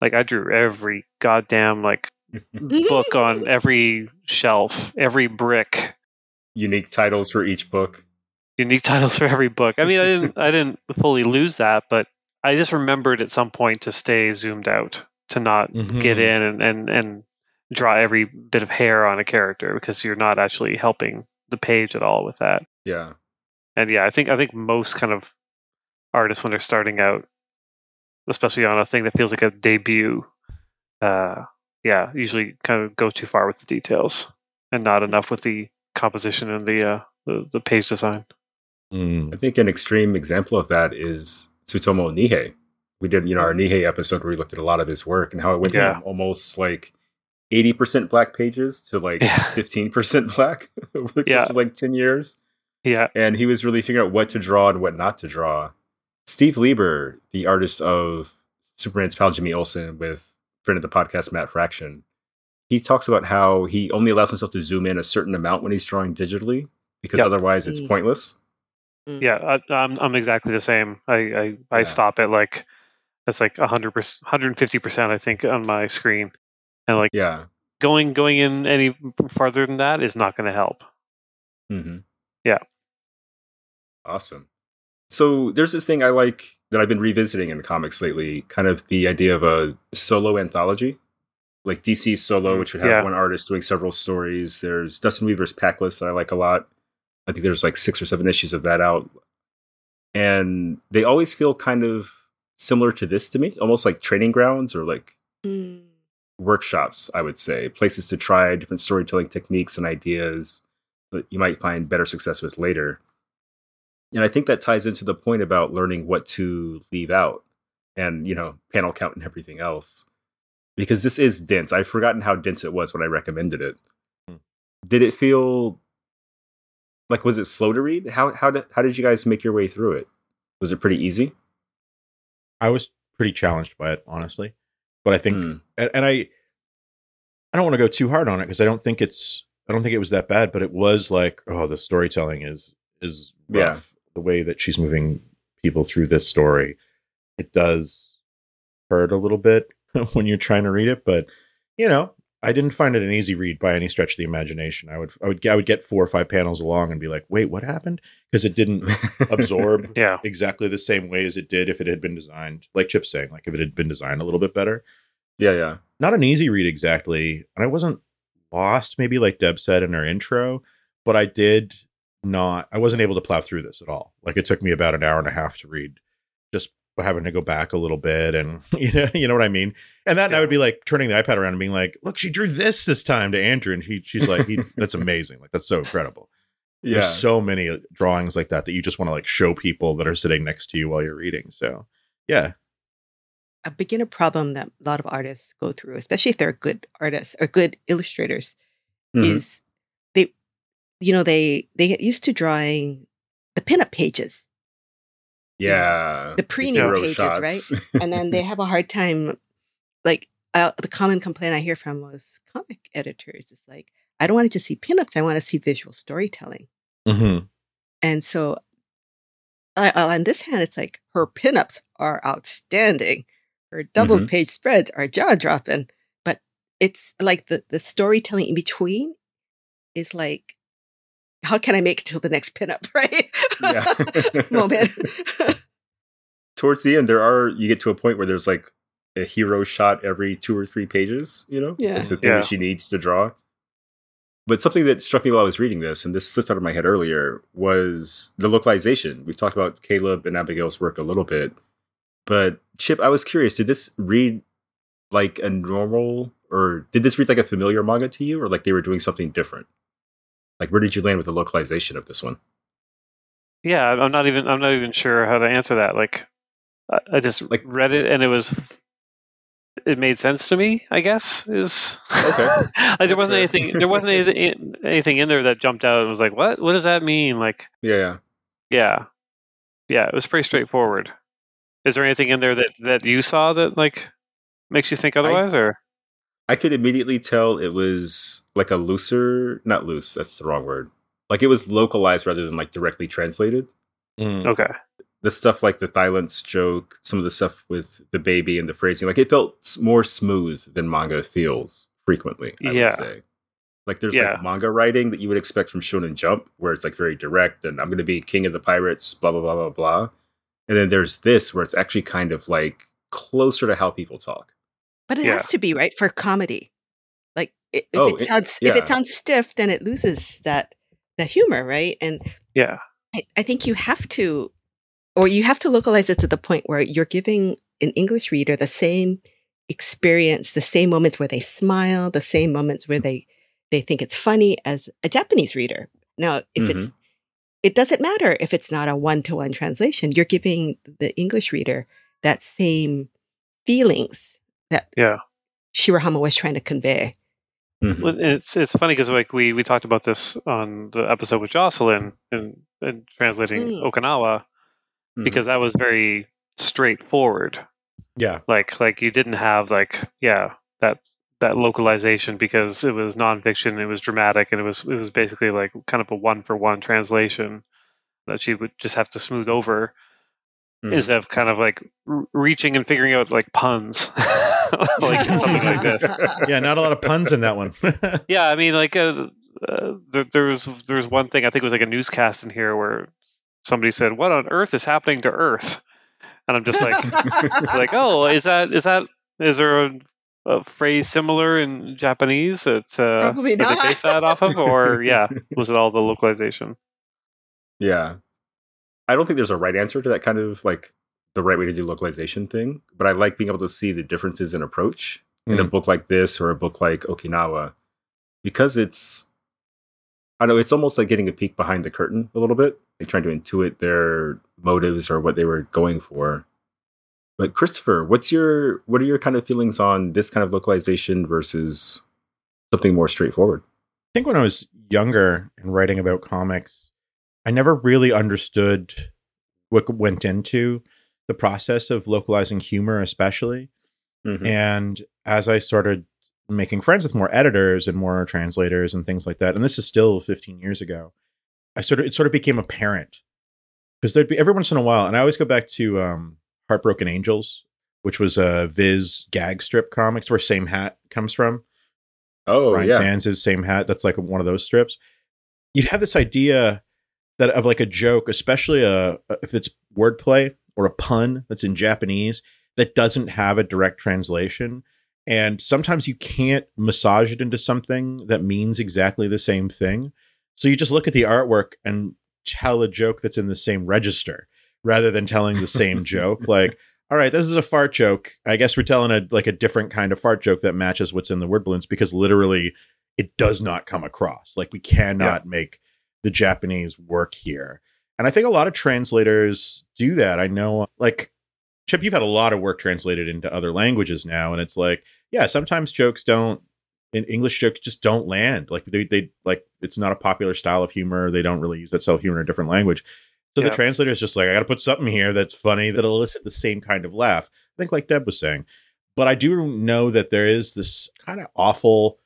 like I drew every goddamn like book on every shelf, every brick, Unique titles for each book. unique titles for every book. I mean, I didn't I didn't fully lose that, but I just remembered at some point to stay zoomed out, to not get Mhm. in and, and and draw every bit of hair on a character because you're not actually helping the page at all with that. Yeah. And yeah, I think I think most kind of artists when they're starting out, especially on a thing that feels like a debut, uh, yeah, usually kind of go too far with the details and not enough with the composition and the uh, the, the page design. Mm. I think an extreme example of that is Tsutomu Nihei. We did, you know, our Nihei episode where we looked at a lot of his work and how it went Yeah. from almost like 80% black pages to like Yeah. 15% black over the course Yeah. of like 10 years. Yeah, And he was really figuring out what to draw and what not to draw. Steve Lieber, the artist of Superman's pal Jimmy Olsen with friend of the podcast, Matt Fraction, he talks about how he only allows himself to zoom in a certain amount when he's drawing digitally because Yep. otherwise it's Mm. pointless. yeah, I, I'm I'm exactly the same. I I, I Yeah. stop at like it's like 100 percent, 150 percent, I think, on my screen, and like Yeah. going going in any farther than that is not going to help. Mm-hmm. Yeah. Awesome. So there's this thing I like that I've been revisiting in the comics lately, kind of the idea of a solo anthology. Like DC Solo, Mm, which would have yeah. one artist doing several stories. There's Dustin Weaver's Pack List that I like a lot. I think there's like six or seven issues of that out. And they always feel kind of similar to this to me, almost like training grounds or like Mm. Workshops, I would say, places to try different storytelling techniques and ideas that you might find better success with later. And I think that ties into the point about learning what to leave out and, you know, panel count and everything else. Because this is dense. I've forgotten how dense it was when I recommended it. Hmm. Did it feel like was it slow to read? How how did how did you guys make your way through it? Was it pretty easy? I was pretty challenged by it, honestly. But I think, Hmm. and, and I, I don't want to go too hard on it because I don't think it's, I don't think it was that bad. But it was like, oh, the storytelling is is Yeah. rough. The way that she's moving people through this story, it does hurt a little bit when you're trying to read it. But you know, I didn't find it an easy read by any stretch of the imagination. I would, I would, I would get four or five panels along and be like, wait, what happened? Because it didn't absorb Yeah, exactly the same way as it did if it had been designed, like Chip's saying, like if it had been designed a little bit better. yeah, yeah. Not an easy read exactly. And I wasn't lost, maybe like Deb said in her intro, but I did not, I wasn't able to plow through this at all. Like it took me about an hour and a half to read, just having to go back a little bit and you know, you know what I mean? And that and I would be like turning the iPad around and being like, look, she drew this this time to Andrew. And he she's like, he, that's amazing. Like that's so incredible. Yeah. There's so many drawings like that that you just want to like show people that are sitting next to you while you're reading. So, yeah. A beginner problem that a lot of artists go through, especially if they're good artists or good illustrators, Mhm. is they, you know, they they get used to drawing the pinup pages, yeah. the hero pages, shots. right? and then they have a hard time. Like uh, the common complaint I hear from most comic editors is like, I don't want to just see pinups; I want to see visual storytelling. Mm-hmm. And so, uh, on this hand, it's like her pinups are outstanding. Her double Mhm. page spreads are jaw dropping. But it's like the, the storytelling in between is like, how can I make it till the next pinup, right? Yeah. Moment. Towards the end, there are you get to a point where there's like a hero shot every two or three pages. You know, Yeah. Like the thing Yeah. that she needs to draw. But something that struck me while I was reading this, and this slipped out of my head earlier, was the localization. We've talked about Caleb and Abigail's work a little bit, but Chip, I was curious: did this read like a normal, or did this read like a familiar manga to you, or like they were doing something different? Like, where did you land with the localization of this one? Yeah, I'm not even I'm not even sure how to answer that. Like, I, I just Like- read it and it was it made sense to me. I guess is Okay. like there wasn't anything there wasn't anything in- anything in there that jumped out and was like, what what does that mean? Like, Yeah, yeah. yeah, yeah, it was pretty straightforward. Is there anything in there that that you saw that like makes you think otherwise, or I could immediately tell it was like a looser, not loose, that's the wrong word. Like it was localized rather than like directly translated. Mm. okay, The stuff like the silence joke, some of the stuff with the baby and the phrasing, like it felt more smooth than manga feels frequently, I Yeah. would say. Like there's Yeah. like manga writing that you would expect from Shonen Jump, where it's like very direct and I'm going to be king of the pirates, blah, blah, blah, blah, blah. And then there's this where it's actually kind of like closer to how people talk. But it Yeah. has to be right for comedy. Like if Oh, it it- sounds if it sounds stiff, then it loses that that humor, right? And yeah, I, I think you have to, or you have to localize it to the point where you're giving an English reader the same experience, the same moments where they smile, the same moments where they they think it's funny as a Japanese reader. Now, if it's mm-hmm. it doesn't matter if it's not a one to one translation. You're giving the English reader that same feelings that yeah. Shirahama was trying to convey. Mhm. Well, it's it's funny because like we we talked about this on the episode with Jocelyn and and translating Mm. Okinawa Mhm. because that was very straightforward. Yeah. Like like you didn't have like yeah that that localization because it was nonfiction, it was dramatic, and it was it was basically like kind of a one for one translation that she would just have to smooth over Mhm. instead of kind of like r- reaching and figuring out like puns, like something like this. Yeah, not a lot of puns in that one. Yeah, I mean, like uh, uh, there, there was there was one thing I think it was like a newscast in here where somebody said, "What on earth is happening to Earth?" And I'm just like, like, oh, is that is that is there a, a phrase similar in Japanese that uh, Probably that they not. base that off of, or yeah, was it all the localization? Yeah. I don't think there's a right answer to that kind of like the right way to do localization thing, but I like being able to see the differences in approach in a Mm. book like this or a book like Okinawa because it's I know, it's almost like getting a peek behind the curtain a little bit, like trying to intuit their motives or what they were going for. But Christopher, what's your what are your kind of feelings on this kind of localization versus something more straightforward? I think when I was younger and writing about comics, I never really understood what went into the process of localizing humor, especially. Mhm. And as I started making friends with more editors and more translators and things like that, and this is still 15 years ago, I sort of it sort of became apparent because there'd be every once in a while, and I always go back to um, Heartbroken Angels, which was a Viz gag strip comics where Same Hat comes from. Oh Brian yeah. Sands' same hat. That's like one of those strips. You'd have this idea that of like a joke, especially a if it's wordplay or a pun that's in Japanese that doesn't have a direct translation. And sometimes you can't massage it into something that means exactly the same thing. So you just look at the artwork and tell a joke that's in the same register rather than telling the same joke. Like, all right, this is a fart joke. I guess we're telling a like a different kind of fart joke that matches what's in the word balloons because literally it does not come across. Like we cannot make the Japanese work here. And I think a lot of translators do that. I know, like, Chip, you've had a lot of work translated into other languages now. And it's like, yeah, sometimes jokes don't, in English jokes just don't land. Like, they, they, like, it's not a popular style of humor. They don't really use that style of humor in a different language. So Yeah. the translator is just like, I got to put something here that's funny that'll elicit the same kind of laugh. I think, like Deb was saying. But I do know that there is this kind of awful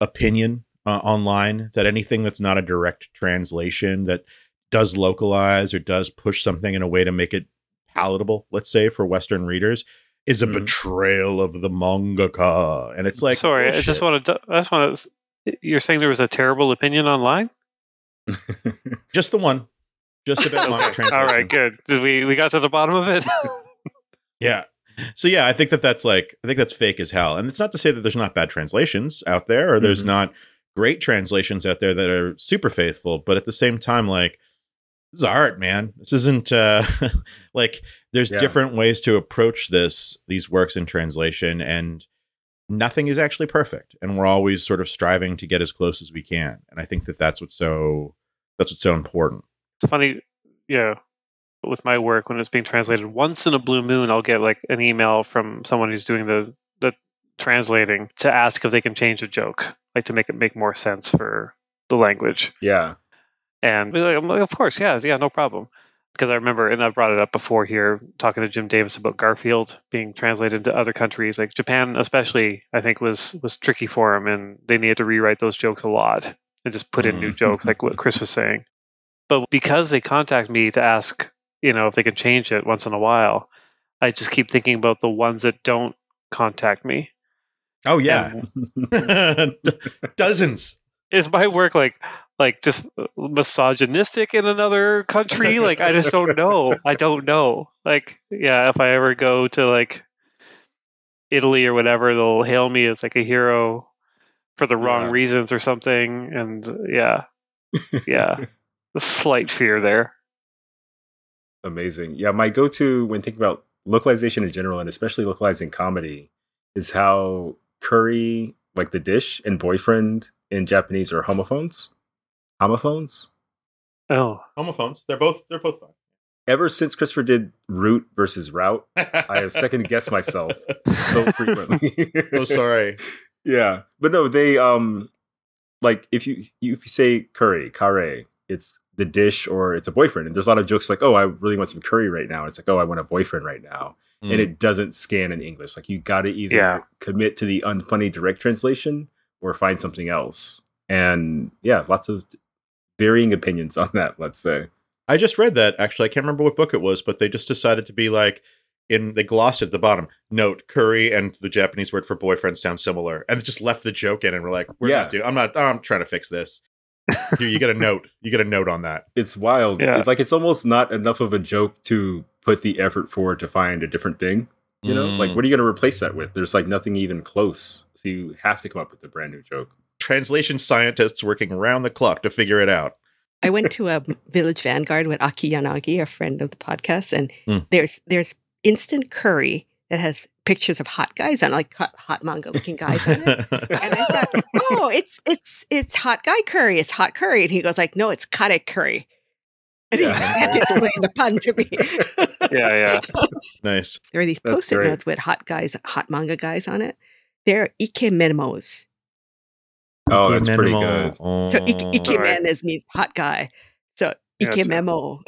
opinion uh, online that anything that's not a direct translation that does localize or does push something in a way to make it palatable, let's say for Western readers, is a Mhm. betrayal of the mangaka. And it's like, sorry, I just want to. I just want to. You're saying there was a terrible opinion online? just the one, just about manga translation. All right, good. Did we we got to the bottom of it? Yeah. So yeah, I think that that's like I think that's fake as hell. And it's not to say that there's not bad translations out there or there's Mhm. not great translations out there that are super faithful, but at the same time like this is art, man. This isn't uh like there's Yeah. different ways to approach this these works in translation and nothing is actually perfect and we're always sort of striving to get as close as we can. And I think that that's what's so that's what's so important. it's funny, yeah. With my work, when it's being translated, once in a blue moon, I'll get like an email from someone who's doing the the translating to ask if they can change a joke, like to make it make more sense for the language. yeah. And like, of course, yeah, yeah, no problem. Because I remember, and I've brought it up before here, talking to Jim Davis about Garfield being translated to other countries, like Japan, especially. I think was was tricky for him, and they needed to rewrite those jokes a lot and just put in new Mm. jokes, like what Chris was saying. But because they contact me to ask, you know, if they can change it once in a while, I just keep thinking about the ones that don't contact me. Oh yeah. And Dozens. is my work like like just uh, misogynistic in another country like i just don't know i don't know like yeah if i ever go to like italy or whatever they'll hail me as like a hero for the wrong Yeah. reasons or something and yeah yeah a slight fear there Amazing. Yeah, my go to when thinking about localization in general, and especially localizing comedy, is how curry, like the dish, and boyfriend in Japanese are homophones. Homophones? oh Homophones. They're both they're both fine. Ever since Christopher did root versus route, I have second guessed myself so frequently. oh sorry. Yeah, but no, they um, like if you you- if you say curry, kare, it's the dish or it's a boyfriend, and there's a lot of jokes like, oh, I really want some curry right now. It's like, oh, I want a boyfriend right now, Mm. and it doesn't scan in English. Like you got to either Yeah. commit to the unfunny direct translation or find something else. And yeah, lots of varying opinions on that. Let's say. I just read that actually. I can't remember what book it was, but they just decided to be like in they glossed at the bottom. Note curry and the Japanese word for boyfriend sound similar, and just left the joke in, and we're like, we're Yeah. not doing. I'm not. I'm trying to fix this. Here, you get a note. You get a note on that. It's wild. Yeah. It's like it's almost not enough of a joke to put the effort forward to find a different thing. You know, like Mm. what are you going to replace that with? There's like nothing even close. So you have to come up with a brand new joke. Translation scientists working around the clock to figure it out. I went to a Village Vanguard with Aki Yanagi, a friend of the podcast, and Hmm. there's there's instant curry that has pictures of hot guys on, like hot, hot manga looking guys on it. And I thought, oh, it's it's it's hot guy curry. It's hot curry. And he goes like, no, it's kare curry. And Yeah. he had to explain the pun to me. yeah yeah nice. there are these That's post-it great. notes with hot guys, hot manga guys on it. They're ike memos. Oh, that's pretty good. Oh. So ik- ike Alright. menes means hot guy. So ike Gotcha.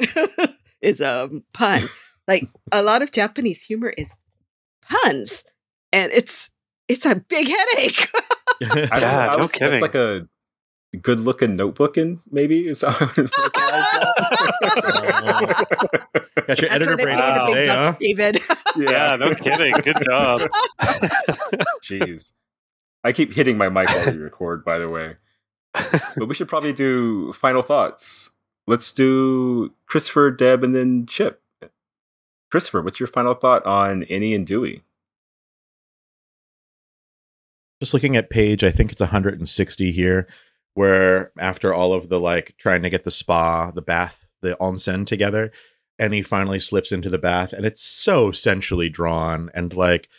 is a pun. Like a lot of Japanese humor is puns, and it's it's a big headache. I don't know, Yeah, I no would kidding. That's like a good looking notebook in maybe is how I would vocalize that. Got your That's editor brain put on the today, huh? David. yeah no kidding good job Jeez. I keep hitting my mic while we record, by the way. But we should probably do final thoughts. Let's do Christopher, Deb, and then Chip. Christopher, what's your final thought on Annie and Dewey? just looking at page i think it's 160 here where after all of the like trying to get the spa the bath the onsen together and he finally slips into the bath and it's so sensually drawn and like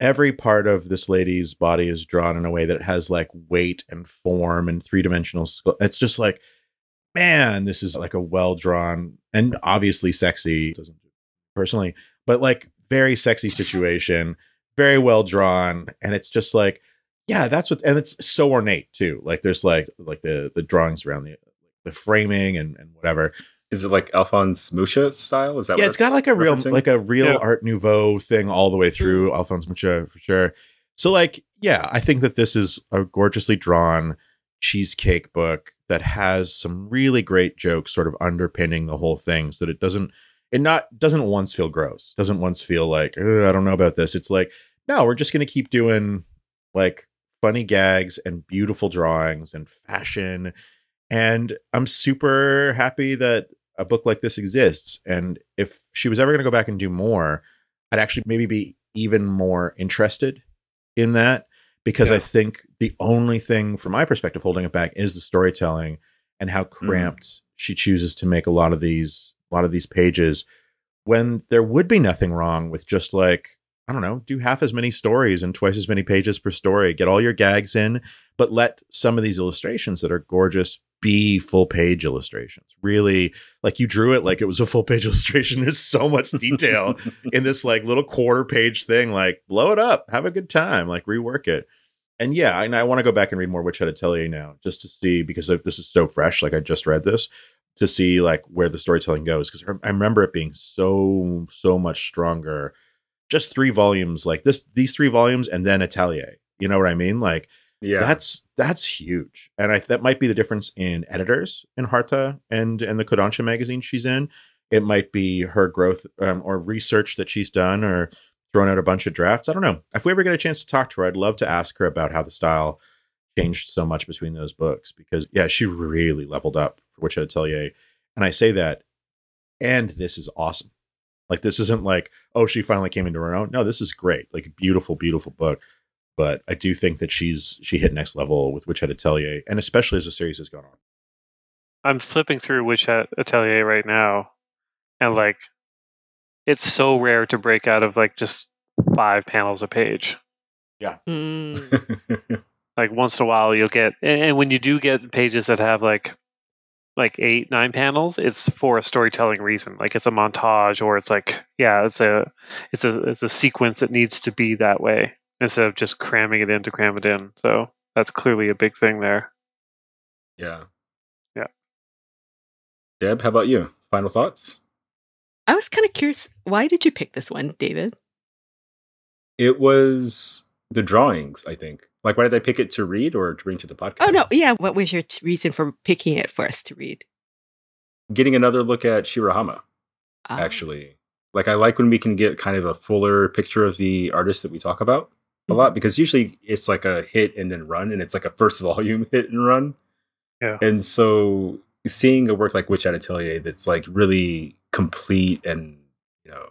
every part of this lady's body is drawn in a way that has like weight and form and three-dimensional sc- it's just like man, this is like a well drawn and obviously sexy, personally, but like very sexy situation, very well drawn, and it's just like, yeah, that's what, and it's so ornate too. Like there's like like the the drawings around the the framing and and whatever. Is it like Alphonse Mucha style? Is that yeah? what It's got like a real like a real Yeah. Art Nouveau thing all the way through Alphonse Mucha for sure. So like, yeah, I think that this is a gorgeously drawn cheesecake book that has some really great jokes sort of underpinning the whole thing so that it doesn't it not doesn't once feel gross doesn't once feel like i don't know about this it's like no we're just going to keep doing like funny gags and beautiful drawings and fashion and i'm super happy that a book like this exists and if she was ever going to go back and do more i'd actually maybe be even more interested in that because Yeah. I think the only thing from my perspective holding it back is the storytelling and how hmm. cramped she chooses to make a lot of these a lot of these pages when there would be nothing wrong with just like I don't know, do half as many stories and twice as many pages per story. Get all your gags in, but let some of these illustrations that are gorgeous be full page illustrations. Really, like you drew it like it was a full page illustration. There's so much detail in this like little quarter page thing. Like blow it up, have a good time, like rework it. And yeah, and I want to go back and read more Witch Hat Atelier now, just to see because if this is so fresh. Like I just read this to see like where the storytelling goes because I remember it being so so much stronger. Just three volumes, like this, these three volumes, and then Atelier. You know what I mean? Like yeah. that's that's huge, and I that might be the difference in editors in Harta and and the Kodansha magazine she's in. It might be her growth um, or research that she's done or thrown out a bunch of drafts. I don't know. If we ever get a chance to talk to her, I'd love to ask her about how the style changed so much between those books because yeah, she really leveled up for Hat Atelier, and I say that, and this is awesome. Like this isn't like oh she finally came into her own. No, this is great. Like a beautiful, beautiful book but I do think that she's she hit next level with Witch Hat Atelier, and especially as the series has gone on. I'm flipping through Witch Hat Atelier right now, and like, it's so rare to break out of like just five panels a page. Mm. Like once in a while, you'll get, and, and when you do get pages that have like like eight nine panels, it's for a storytelling reason. Like it's a montage, or it's like yeah, it's a it's a it's a sequence that needs to be that way instead of just cramming it in to cram it in. So that's clearly a big thing there. yeah. Yeah. Deb, how about you? Final thoughts? I was kind of curious. Why did you pick this one, David? It was the drawings, I think. Like, why did I pick it to read or to bring to the podcast? Oh no, yeah. What was your t- reason for picking it for us to read? Getting another look at Shirahama, Ah. actually. Like, I like when we can get kind of a fuller picture of the artist that we talk about a lot because usually it's like a hit and then run, and it's like a first volume hit and run. Yeah. And so seeing a work like Witch Hat Atelier that's like really complete and, you know,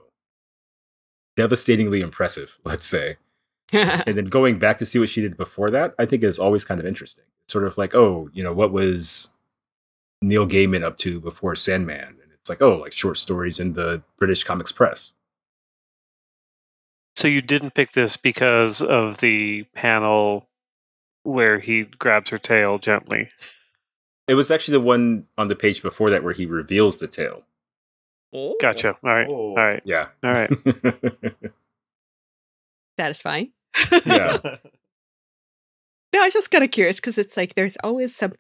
devastatingly impressive, let's say. and then going back to see what she did before that, I think is always kind of interesting. It's sort of like, oh, you know, what was Neil Gaiman up to before Sandman? And it's like, oh, like short stories in the British Comics Press. So you didn't pick this because of the panel where he grabs her tail gently. It was actually the one on the page before that where he reveals the tail. Gotcha. All right. Oh. All right. Yeah. All right. Satisfying. yeah. No, I was just kind of curious because it's like there's always some,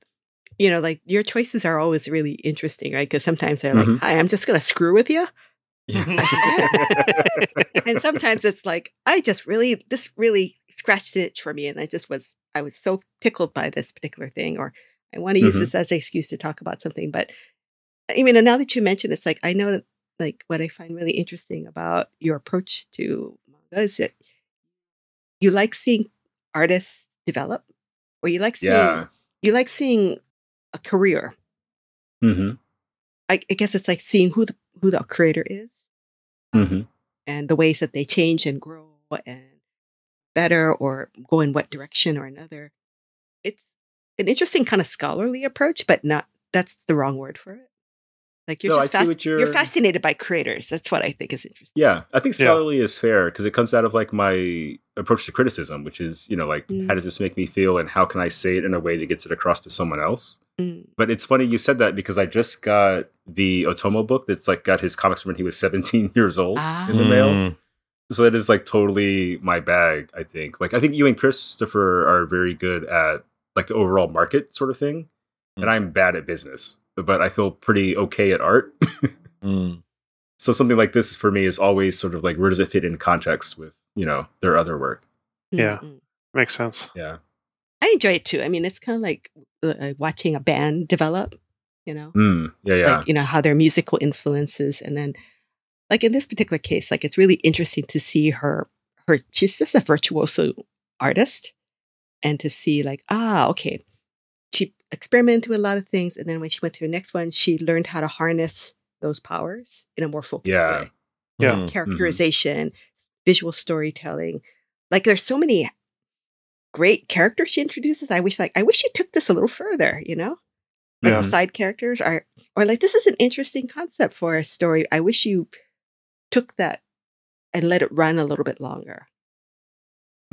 you know, like your choices are always really interesting, right? Because sometimes they're like, Mhm. "Hi, I'm just gonna screw with you," yeah. and sometimes it's like, "I just really, this really scratched an itch for me," and I just was, I was so tickled by this particular thing, or I want to use Mhm. this as an excuse to talk about something. But I mean, and now that you mention, it's like I know, that, like what I find really interesting about your approach to manga is that you like seeing artists develop, or you like seeing yeah. you like seeing a career. hmm I, I guess it's like seeing who the who the creator is hmm and the ways that they change and grow and better or go in what direction or another. It's an interesting kind of scholarly approach, but not that's the wrong word for it. Like you're No, just I see fasc- what you're... you're- fascinated by creators. That's what I think is interesting. Yeah, I think Yeah. is fair because it comes out of like my approach to criticism, which is you know like Mm. how does this make me feel and how can I say it in a way that gets it across to someone else. Mm. But it's funny you said that because I just got the Otomo book that's like got his comics from when he was 17 years old Ah. in the mail. Mm. So that is like totally my bag, I think. Like I think you and Christopher are very good at like the overall market sort of thing. Mm. And I'm bad at business, but I feel pretty okay at art. Mm. so something like this for me is always sort of like where does it fit in context with, you know, their other work. Yeah. Mm. Makes sense. Yeah. I enjoy it too. I mean, it's kind of like uh, watching a band develop. You know, Mm, yeah, yeah. like you know how their musical influences, and then like in this particular case, like it's really interesting to see her. Her she's just a virtuoso artist, and to see like ah okay, she experimented with a lot of things, and then when she went to the next one, she learned how to harness those powers in a more focused Yeah. way. Yeah. Mm. Characterization, visual storytelling. Like there's so many great characters she introduces. I wish like I wish she took this a little further, you know? Like Yeah. the side characters are or like this is an interesting concept for a story. I wish you took that and let it run a little bit longer.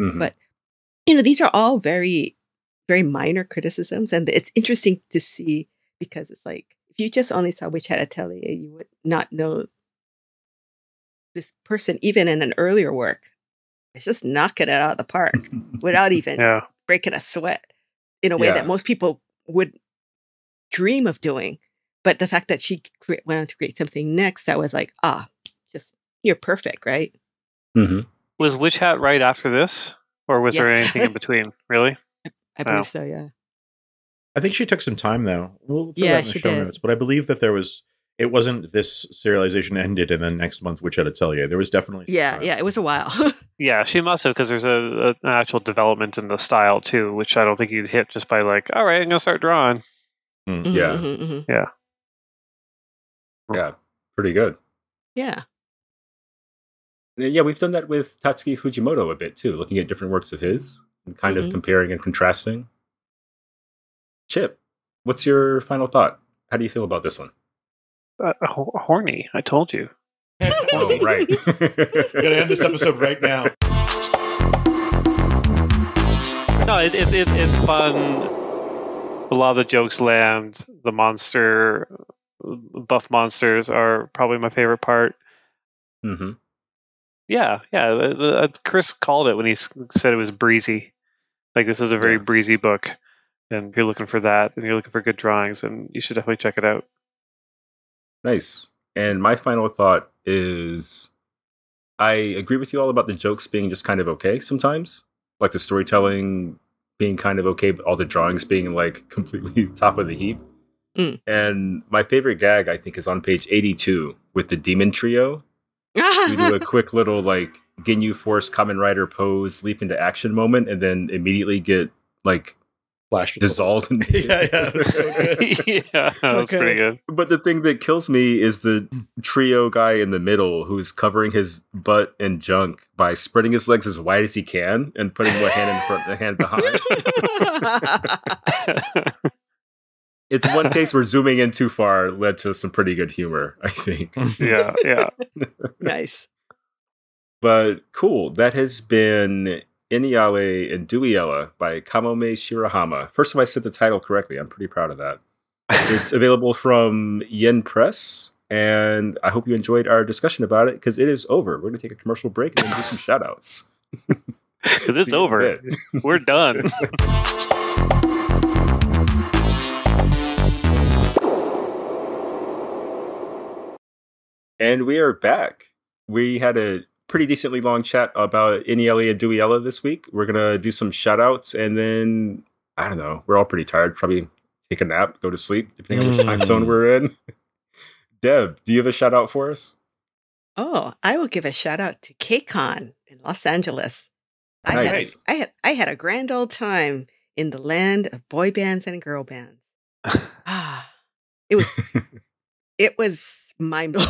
Mhm. but- You know, these are all very, very minor criticisms, and it's interesting to see because it's like if you just only saw Witch Hat Atelier, you would not know this person, even in an earlier work, is just knocking it out of the park without even Yeah. breaking a sweat in a way Yeah. that most people would dream of doing. But the fact that she cre- went on to create something next that was like, ah, just you're perfect, right? Mhm. Was Witch Hat right after this? Or was there anything in between? Really? I believe Wow. so, yeah. I think she took some time though. We'll throw Yeah, that in the she show did. notes. But I believe that there was it wasn't this serialization ended and then next month Witch tell you There was definitely Yeah, time. yeah, it was a while. Yeah, she must have because there's a, a, an actual development in the style too, which I don't think you'd hit just by like, all right, I'm gonna start drawing. Mhm, Yeah. mhm, mhm. Yeah. Pretty good. Yeah. And yeah, we've done that with Tatsuki Fujimoto a bit too, looking at different works of his and kind Mhm. of comparing and contrasting. Chip, what's your final thought? How do you feel about this one? Uh, ho- horny, I told you. Oh, right. Gotta end this episode right now. No, it, it, it, it's fun. A lot of the jokes land. The monster, buff monsters are probably my favorite part. Mm-hmm. Yeah, yeah. the- the- uh, Chris called it when he said it was breezy. Like this is a very Yeah. breezy book, and if you're looking for that, and you're looking for good drawings, and you should definitely check it out. Nice. And my final thought is I agree with you all about the jokes being just kind of okay sometimes. Like the storytelling being kind of okay, but all the drawings being like completely top of the heap. Mm. And my favorite gag, I think, is on page 82 with the demon trio. We do a quick little like Ginyu Force Kamen Rider pose, leap into action moment, and then immediately get like Flash dissolved. In yeah, yeah. It was so good. yeah, that was pretty good. But the thing that kills me is the trio guy in the middle who's covering his butt and junk by spreading his legs as wide as he can and putting one hand in front and a hand behind. it's one case where zooming in too far led to some pretty good humor, I think. yeah, yeah. nice. But cool. That has been Eniale and Dewiela by Kamome Shirahama. First time I said the title correctly. I'm pretty proud of that. It's available from Yen Press, and I hope you enjoyed our discussion about it because it is over. We're going to take a commercial break and then do some shout outs. Because it's over. We're done. And we are back. We had a pretty decently long chat about Eniale and Dewiela this week. We're going to do some shout outs and then, I don't know, we're all pretty tired. Probably take a nap, go to sleep, depending on which time zone Mm. we're in. Deb, do you have a shout out for us? Oh, I will give a shout out to KCON in Los Angeles. I had, Nice. I had I had a grand old time in the land of boy bands and girl bands. Ah, it was it was mind blowing.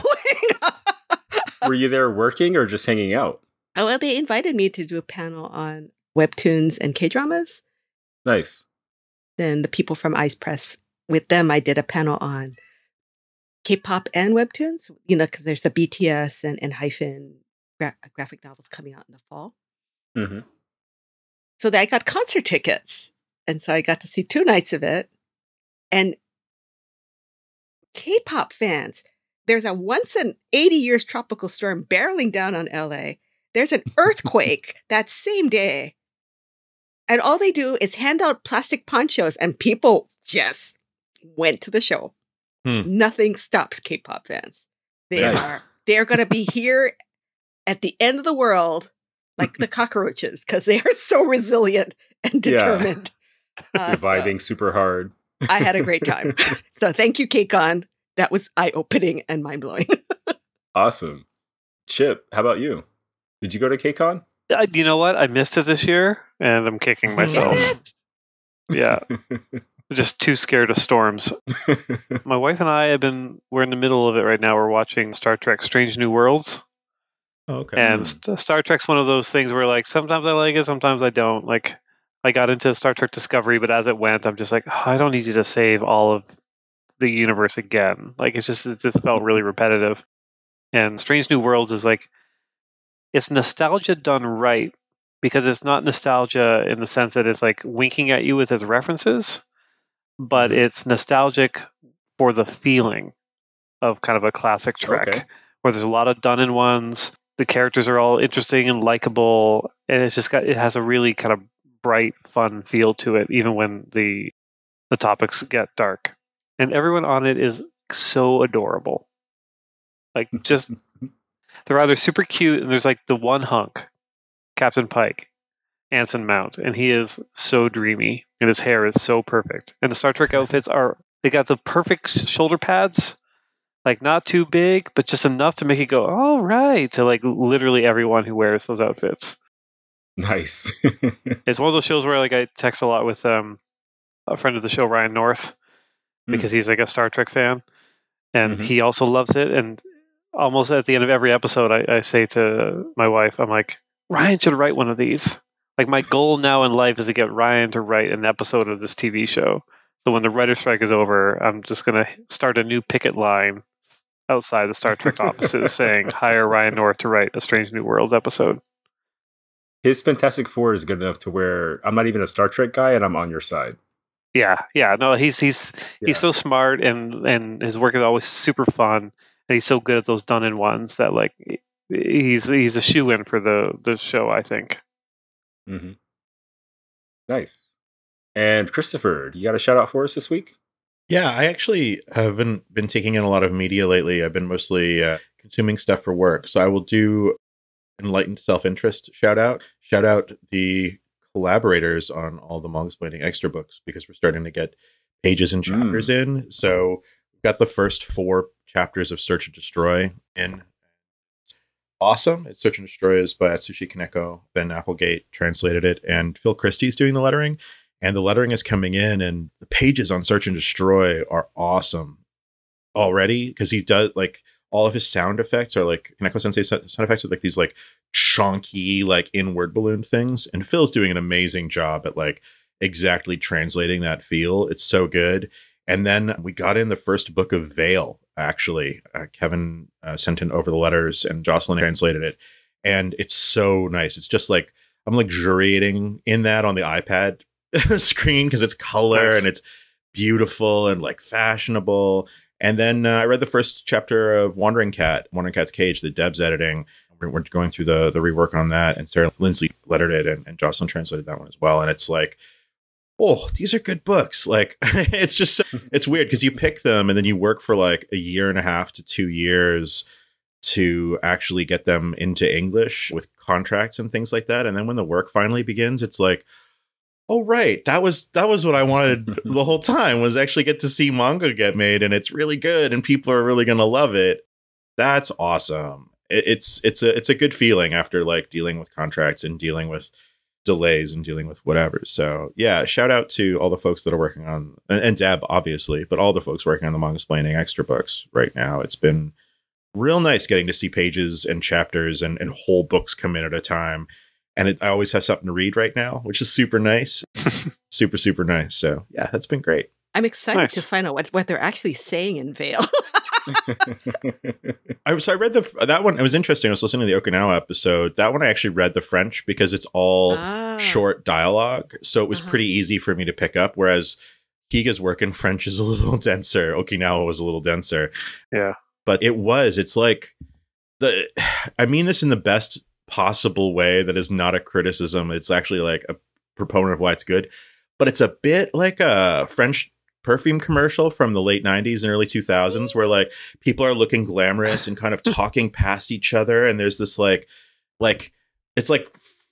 Were you there working or just hanging out? oh, well, they invited me to do a panel on webtoons and K dramas. Nice. Then the people from Ize Press, with them, I did a panel on K-pop and webtoons. You know, because there's a BTS and, ENHYPEN gra- graphic novels coming out in the fall. hmm So that I got concert tickets, and so I got to see two nights of it. And K-pop fans, there's a once in 80 years tropical storm barreling down on LA. There's an earthquake that same day. And all they do is hand out plastic ponchos, and people just went to the show. Hmm. Nothing stops K-pop fans. They Nice. are they are going to be here at the end of the world, like the cockroaches, because they are so resilient and Yeah. determined. Uh, so Vibing super hard. I had a great time. so thank you, KCON. That was eye opening and mind blowing. Awesome. Chip, how about you? Did you go to KCON? I, you know what? I missed it this year, and I'm kicking myself. yeah, just too scared of storms. My wife and I have been. We're in the middle of it right now. We're watching Star Trek: Strange New Worlds, Oh, okay. and Mm. St- Star Trek's one of those things where like sometimes I like it, sometimes I don't. Like I got into Star Trek Discovery, but as it went, I'm just like, "Oh, I don't need you to save all of the universe again. Like it's just it just felt really repetitive. And Strange New Worlds is like it's nostalgia done right because it's not nostalgia in the sense that it's like winking at you with its references, but Mhm. it's nostalgic for the feeling of kind of a classic Trek Okay. where there's a lot of done in ones. The characters are all interesting and likable, and it's just got it has a really kind of bright, fun feel to it, even when the the topics get dark. And everyone on it is so adorable. Like just they're either super cute and there's like the one hunk, Captain Pike, Anson Mount, and he is so dreamy and his hair is so perfect. And the Star Trek outfits are they got the perfect shoulder pads, like not too big, but just enough to make it go, all right, to like literally everyone who wears those outfits. nice. It's one of those shows where like I text a lot with um a friend of the show, Ryan North. Because he's like a Star Trek fan, and Mhm. he also loves it. And almost at the end of every episode, I, I say to my wife, I'm like, Ryan should write one of these. Like my goal now in life is to get Ryan to write an episode of this TV show. So when the writer's strike is over, I'm just gonna start a new picket line outside the Star Trek offices saying, "Hire Ryan North to write a Strange New Worlds episode." His Fantastic Four is good enough to where I'm not even a Star Trek guy and I'm on your side. Yeah, yeah. No, he's he's Yeah. he's so smart and and his work is always super fun and he's so good at those done in ones that like he's he's a shoe in for the the show i think hmm Nice. And Christopher, you got a shout out for us this week? Yeah, I actually haven't been taking in a lot of media lately. I've been mostly uh, consuming stuff for work. So I will do enlightened self-interest shout out. Shout out the collaborators on all the Mangasplaining extra books because we're starting to get pages and chapters mm. in. So we've got the first four chapters of Search and Destroy in. Awesome. It's Search and Destroy is by Atsushi Kaneko. Ben Applegate translated it, and Phil Christie's doing the lettering and the lettering is coming in and the pages on search and destroy are awesome already because he does like all of his sound effects are like Kaneko Sensei sound effects are like these like chonky like inward balloon things and Phil's doing an amazing job at like exactly translating that feel. It's so good. And then we got in the first book of Veil actually. Uh, Kevin uh, sent in over the letters and Jocelyn translated it. And it's so nice. It's just like I'm luxuriating in that on the iPad screen because it's color Nice. and it's beautiful and like fashionable. And then uh, I read the first chapter of Wandering Cat, Wandering Cat's Cage, the Deb's editing. We're, going through the the rework on that, and Sarah Lindsay lettered it, and, and Jocelyn translated that one as well. And it's like, oh, these are good books. Like it's just so, it's weird because you pick them and then you work for like a year and a half to two years to actually get them into English with contracts and things like that. And then when the work finally begins, it's like, oh right, that was that was what I wanted the whole time was actually get to see manga get made, and it's really good, and people are really gonna love it. That's awesome. It, it's it's a it's a good feeling after like dealing with contracts and dealing with delays and dealing with whatever. So yeah, shout out to all the folks that are working on and, and Deb obviously, but all the folks working on the Mangasplaining extra books right now. It's been real nice getting to see pages and chapters and, and whole books come in at a time. And it, I always have something to read right now, which is super nice. super, super nice. So yeah, that's been great. I'm excited Nice. to find out what, what they're actually saying in Veil. I so I read the that one. It was interesting. I was listening to the Okinawa episode. That one I actually read the French because it's all Ah. short dialogue, so it was Uh-huh. pretty easy for me to pick up. Whereas Higa's work in French is a little denser. Okinawa was a little denser. Yeah. but it was. It's like the. I mean this in the best possible way. That is not a criticism. It's actually like a proponent of why it's good. But it's a bit like a French perfume commercial from the late 90s and early 2000s where like people are looking glamorous and kind of talking past each other and there's this like like it's like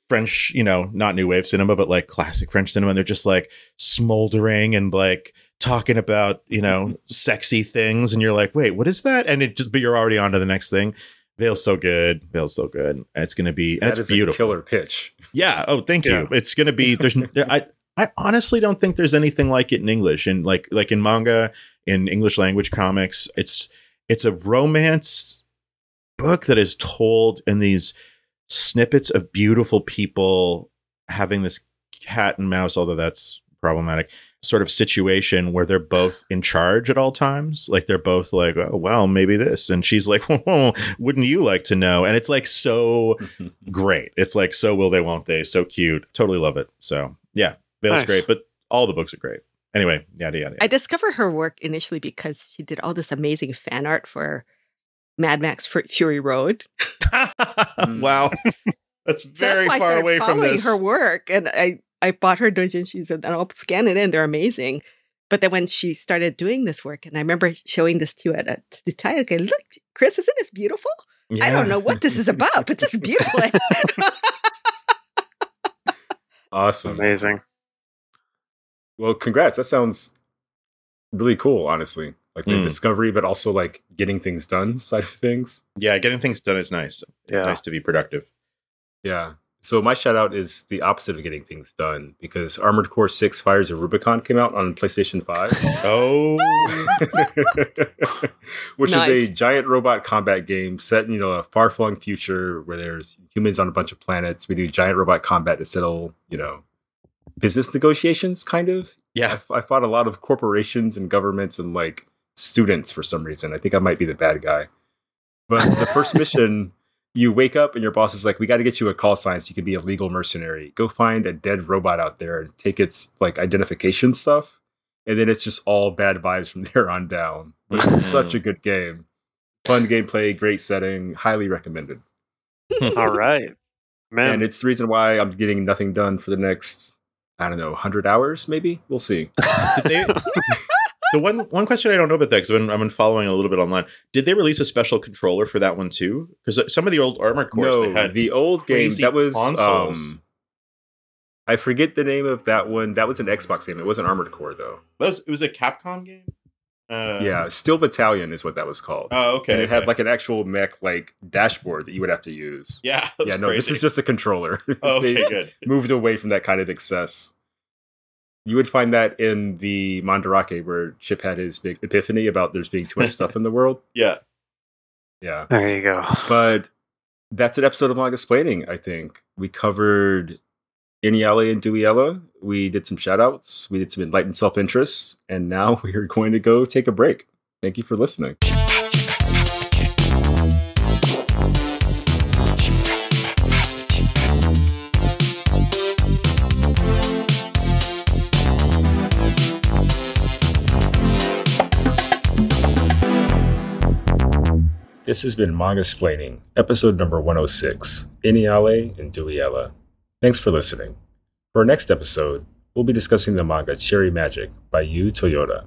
french you know not new wave cinema but like classic french cinema and they're just like smoldering and like talking about you know sexy things and you're like wait what is that and it just but you're already on to the next thing Veil's so good. Veil's so good. It's going to be, That it's a beautiful. killer pitch. Yeah. Oh, thank you. Yeah. It's going to be. There's. I. I honestly don't think there's anything like it in English. And like like in manga, in English language comics, it's it's a romance book that is told in these snippets of beautiful people having this cat and mouse, although that's problematic, sort of situation where they're both in charge at all times. Like they're both like, oh well, maybe this, and she's like, oh, wouldn't you like to know? And it's like so great. It's like so will they, won't they? So cute. Totally love it. So yeah, Veil's Nice. great, but all the books are great. Anyway, yada yada. I discovered her work initially because she did all this amazing fan art for Mad Max Fury Road. wow, hmm. that's So very that's why far started away from this. her work, and I I bought her doujinshis and I'll scan it in. They're amazing. But then when she started doing this work, and I remember showing this to you at a to Ty, okay, look, Chris, isn't this beautiful? I don't know what this is about, but this is beautiful. Awesome. Amazing. Well, congrats. That sounds really cool, honestly. Like the Mm. discovery, but also like getting things done side of things. Yeah, getting things done is nice. It's Yeah. nice to be productive. Yeah. So my shout out is the opposite of getting things done because Armored Core 6 Fires of Rubicon came out on PlayStation 5. Oh, which is a giant robot combat game set in you know a far flung future where there's humans on a bunch of planets. We do giant robot combat to settle you know business negotiations, kind of. yeah. I, I fought a lot of corporations and governments and like students for some reason. I think I might be the bad guy. But the first mission, you wake up and your boss is like, "We got to get you a call sign so you can be a legal mercenary. Go find a dead robot out there and take its like identification stuff." And then it's just all bad vibes from there on down. But it's mm-hmm. such a good game, fun gameplay, great setting, highly recommended. All right. Man. And it's the reason why I'm getting nothing done for the next, I don't know, hundred hours maybe. We'll see. Did they? the one one question I don't know about that because I've been, I've been following a little bit online. Did they release a special controller for that one too? Because some of the old Armored Cores no, they had the old game that was um I forget the name of that one. That was an Xbox game. It wasn't Armored Core though. That was, it was a Capcom game. Uh, yeah, Steel Battalion is what that was called. Oh, okay. and it had like an actual mech like dashboard that you would have to use. yeah. yeah, no, this is just a controller. Oh, okay, good. moved away from that kind of excess. You would find that in the Mandarake where Chip had his big epiphany about there's being too much stuff in the world. Yeah. Yeah. there you go. But that's an episode of Mangasplaining, I think. We covered Eniale and Dewiela. We did some shout outs. We did some enlightened self interest. And now we are going to go take a break. Thank you for listening. This has been Mangasplaining, episode number 106 Eniale and Dewiela. Thanks for listening. For our next episode, we'll be discussing the manga Cherry Magic by Yu Toyota.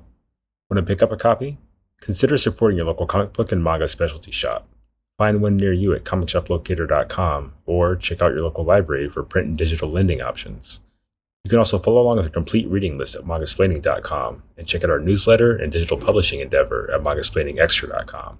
Want to pick up a copy? Consider supporting your local comic book and manga specialty shop. Find one near you at comicshoplocator.com or check out your local library for print and digital lending options. You can also follow along with a complete reading list at mangasplaining.com and check out our newsletter and digital publishing endeavor at mangasplainingextra.com.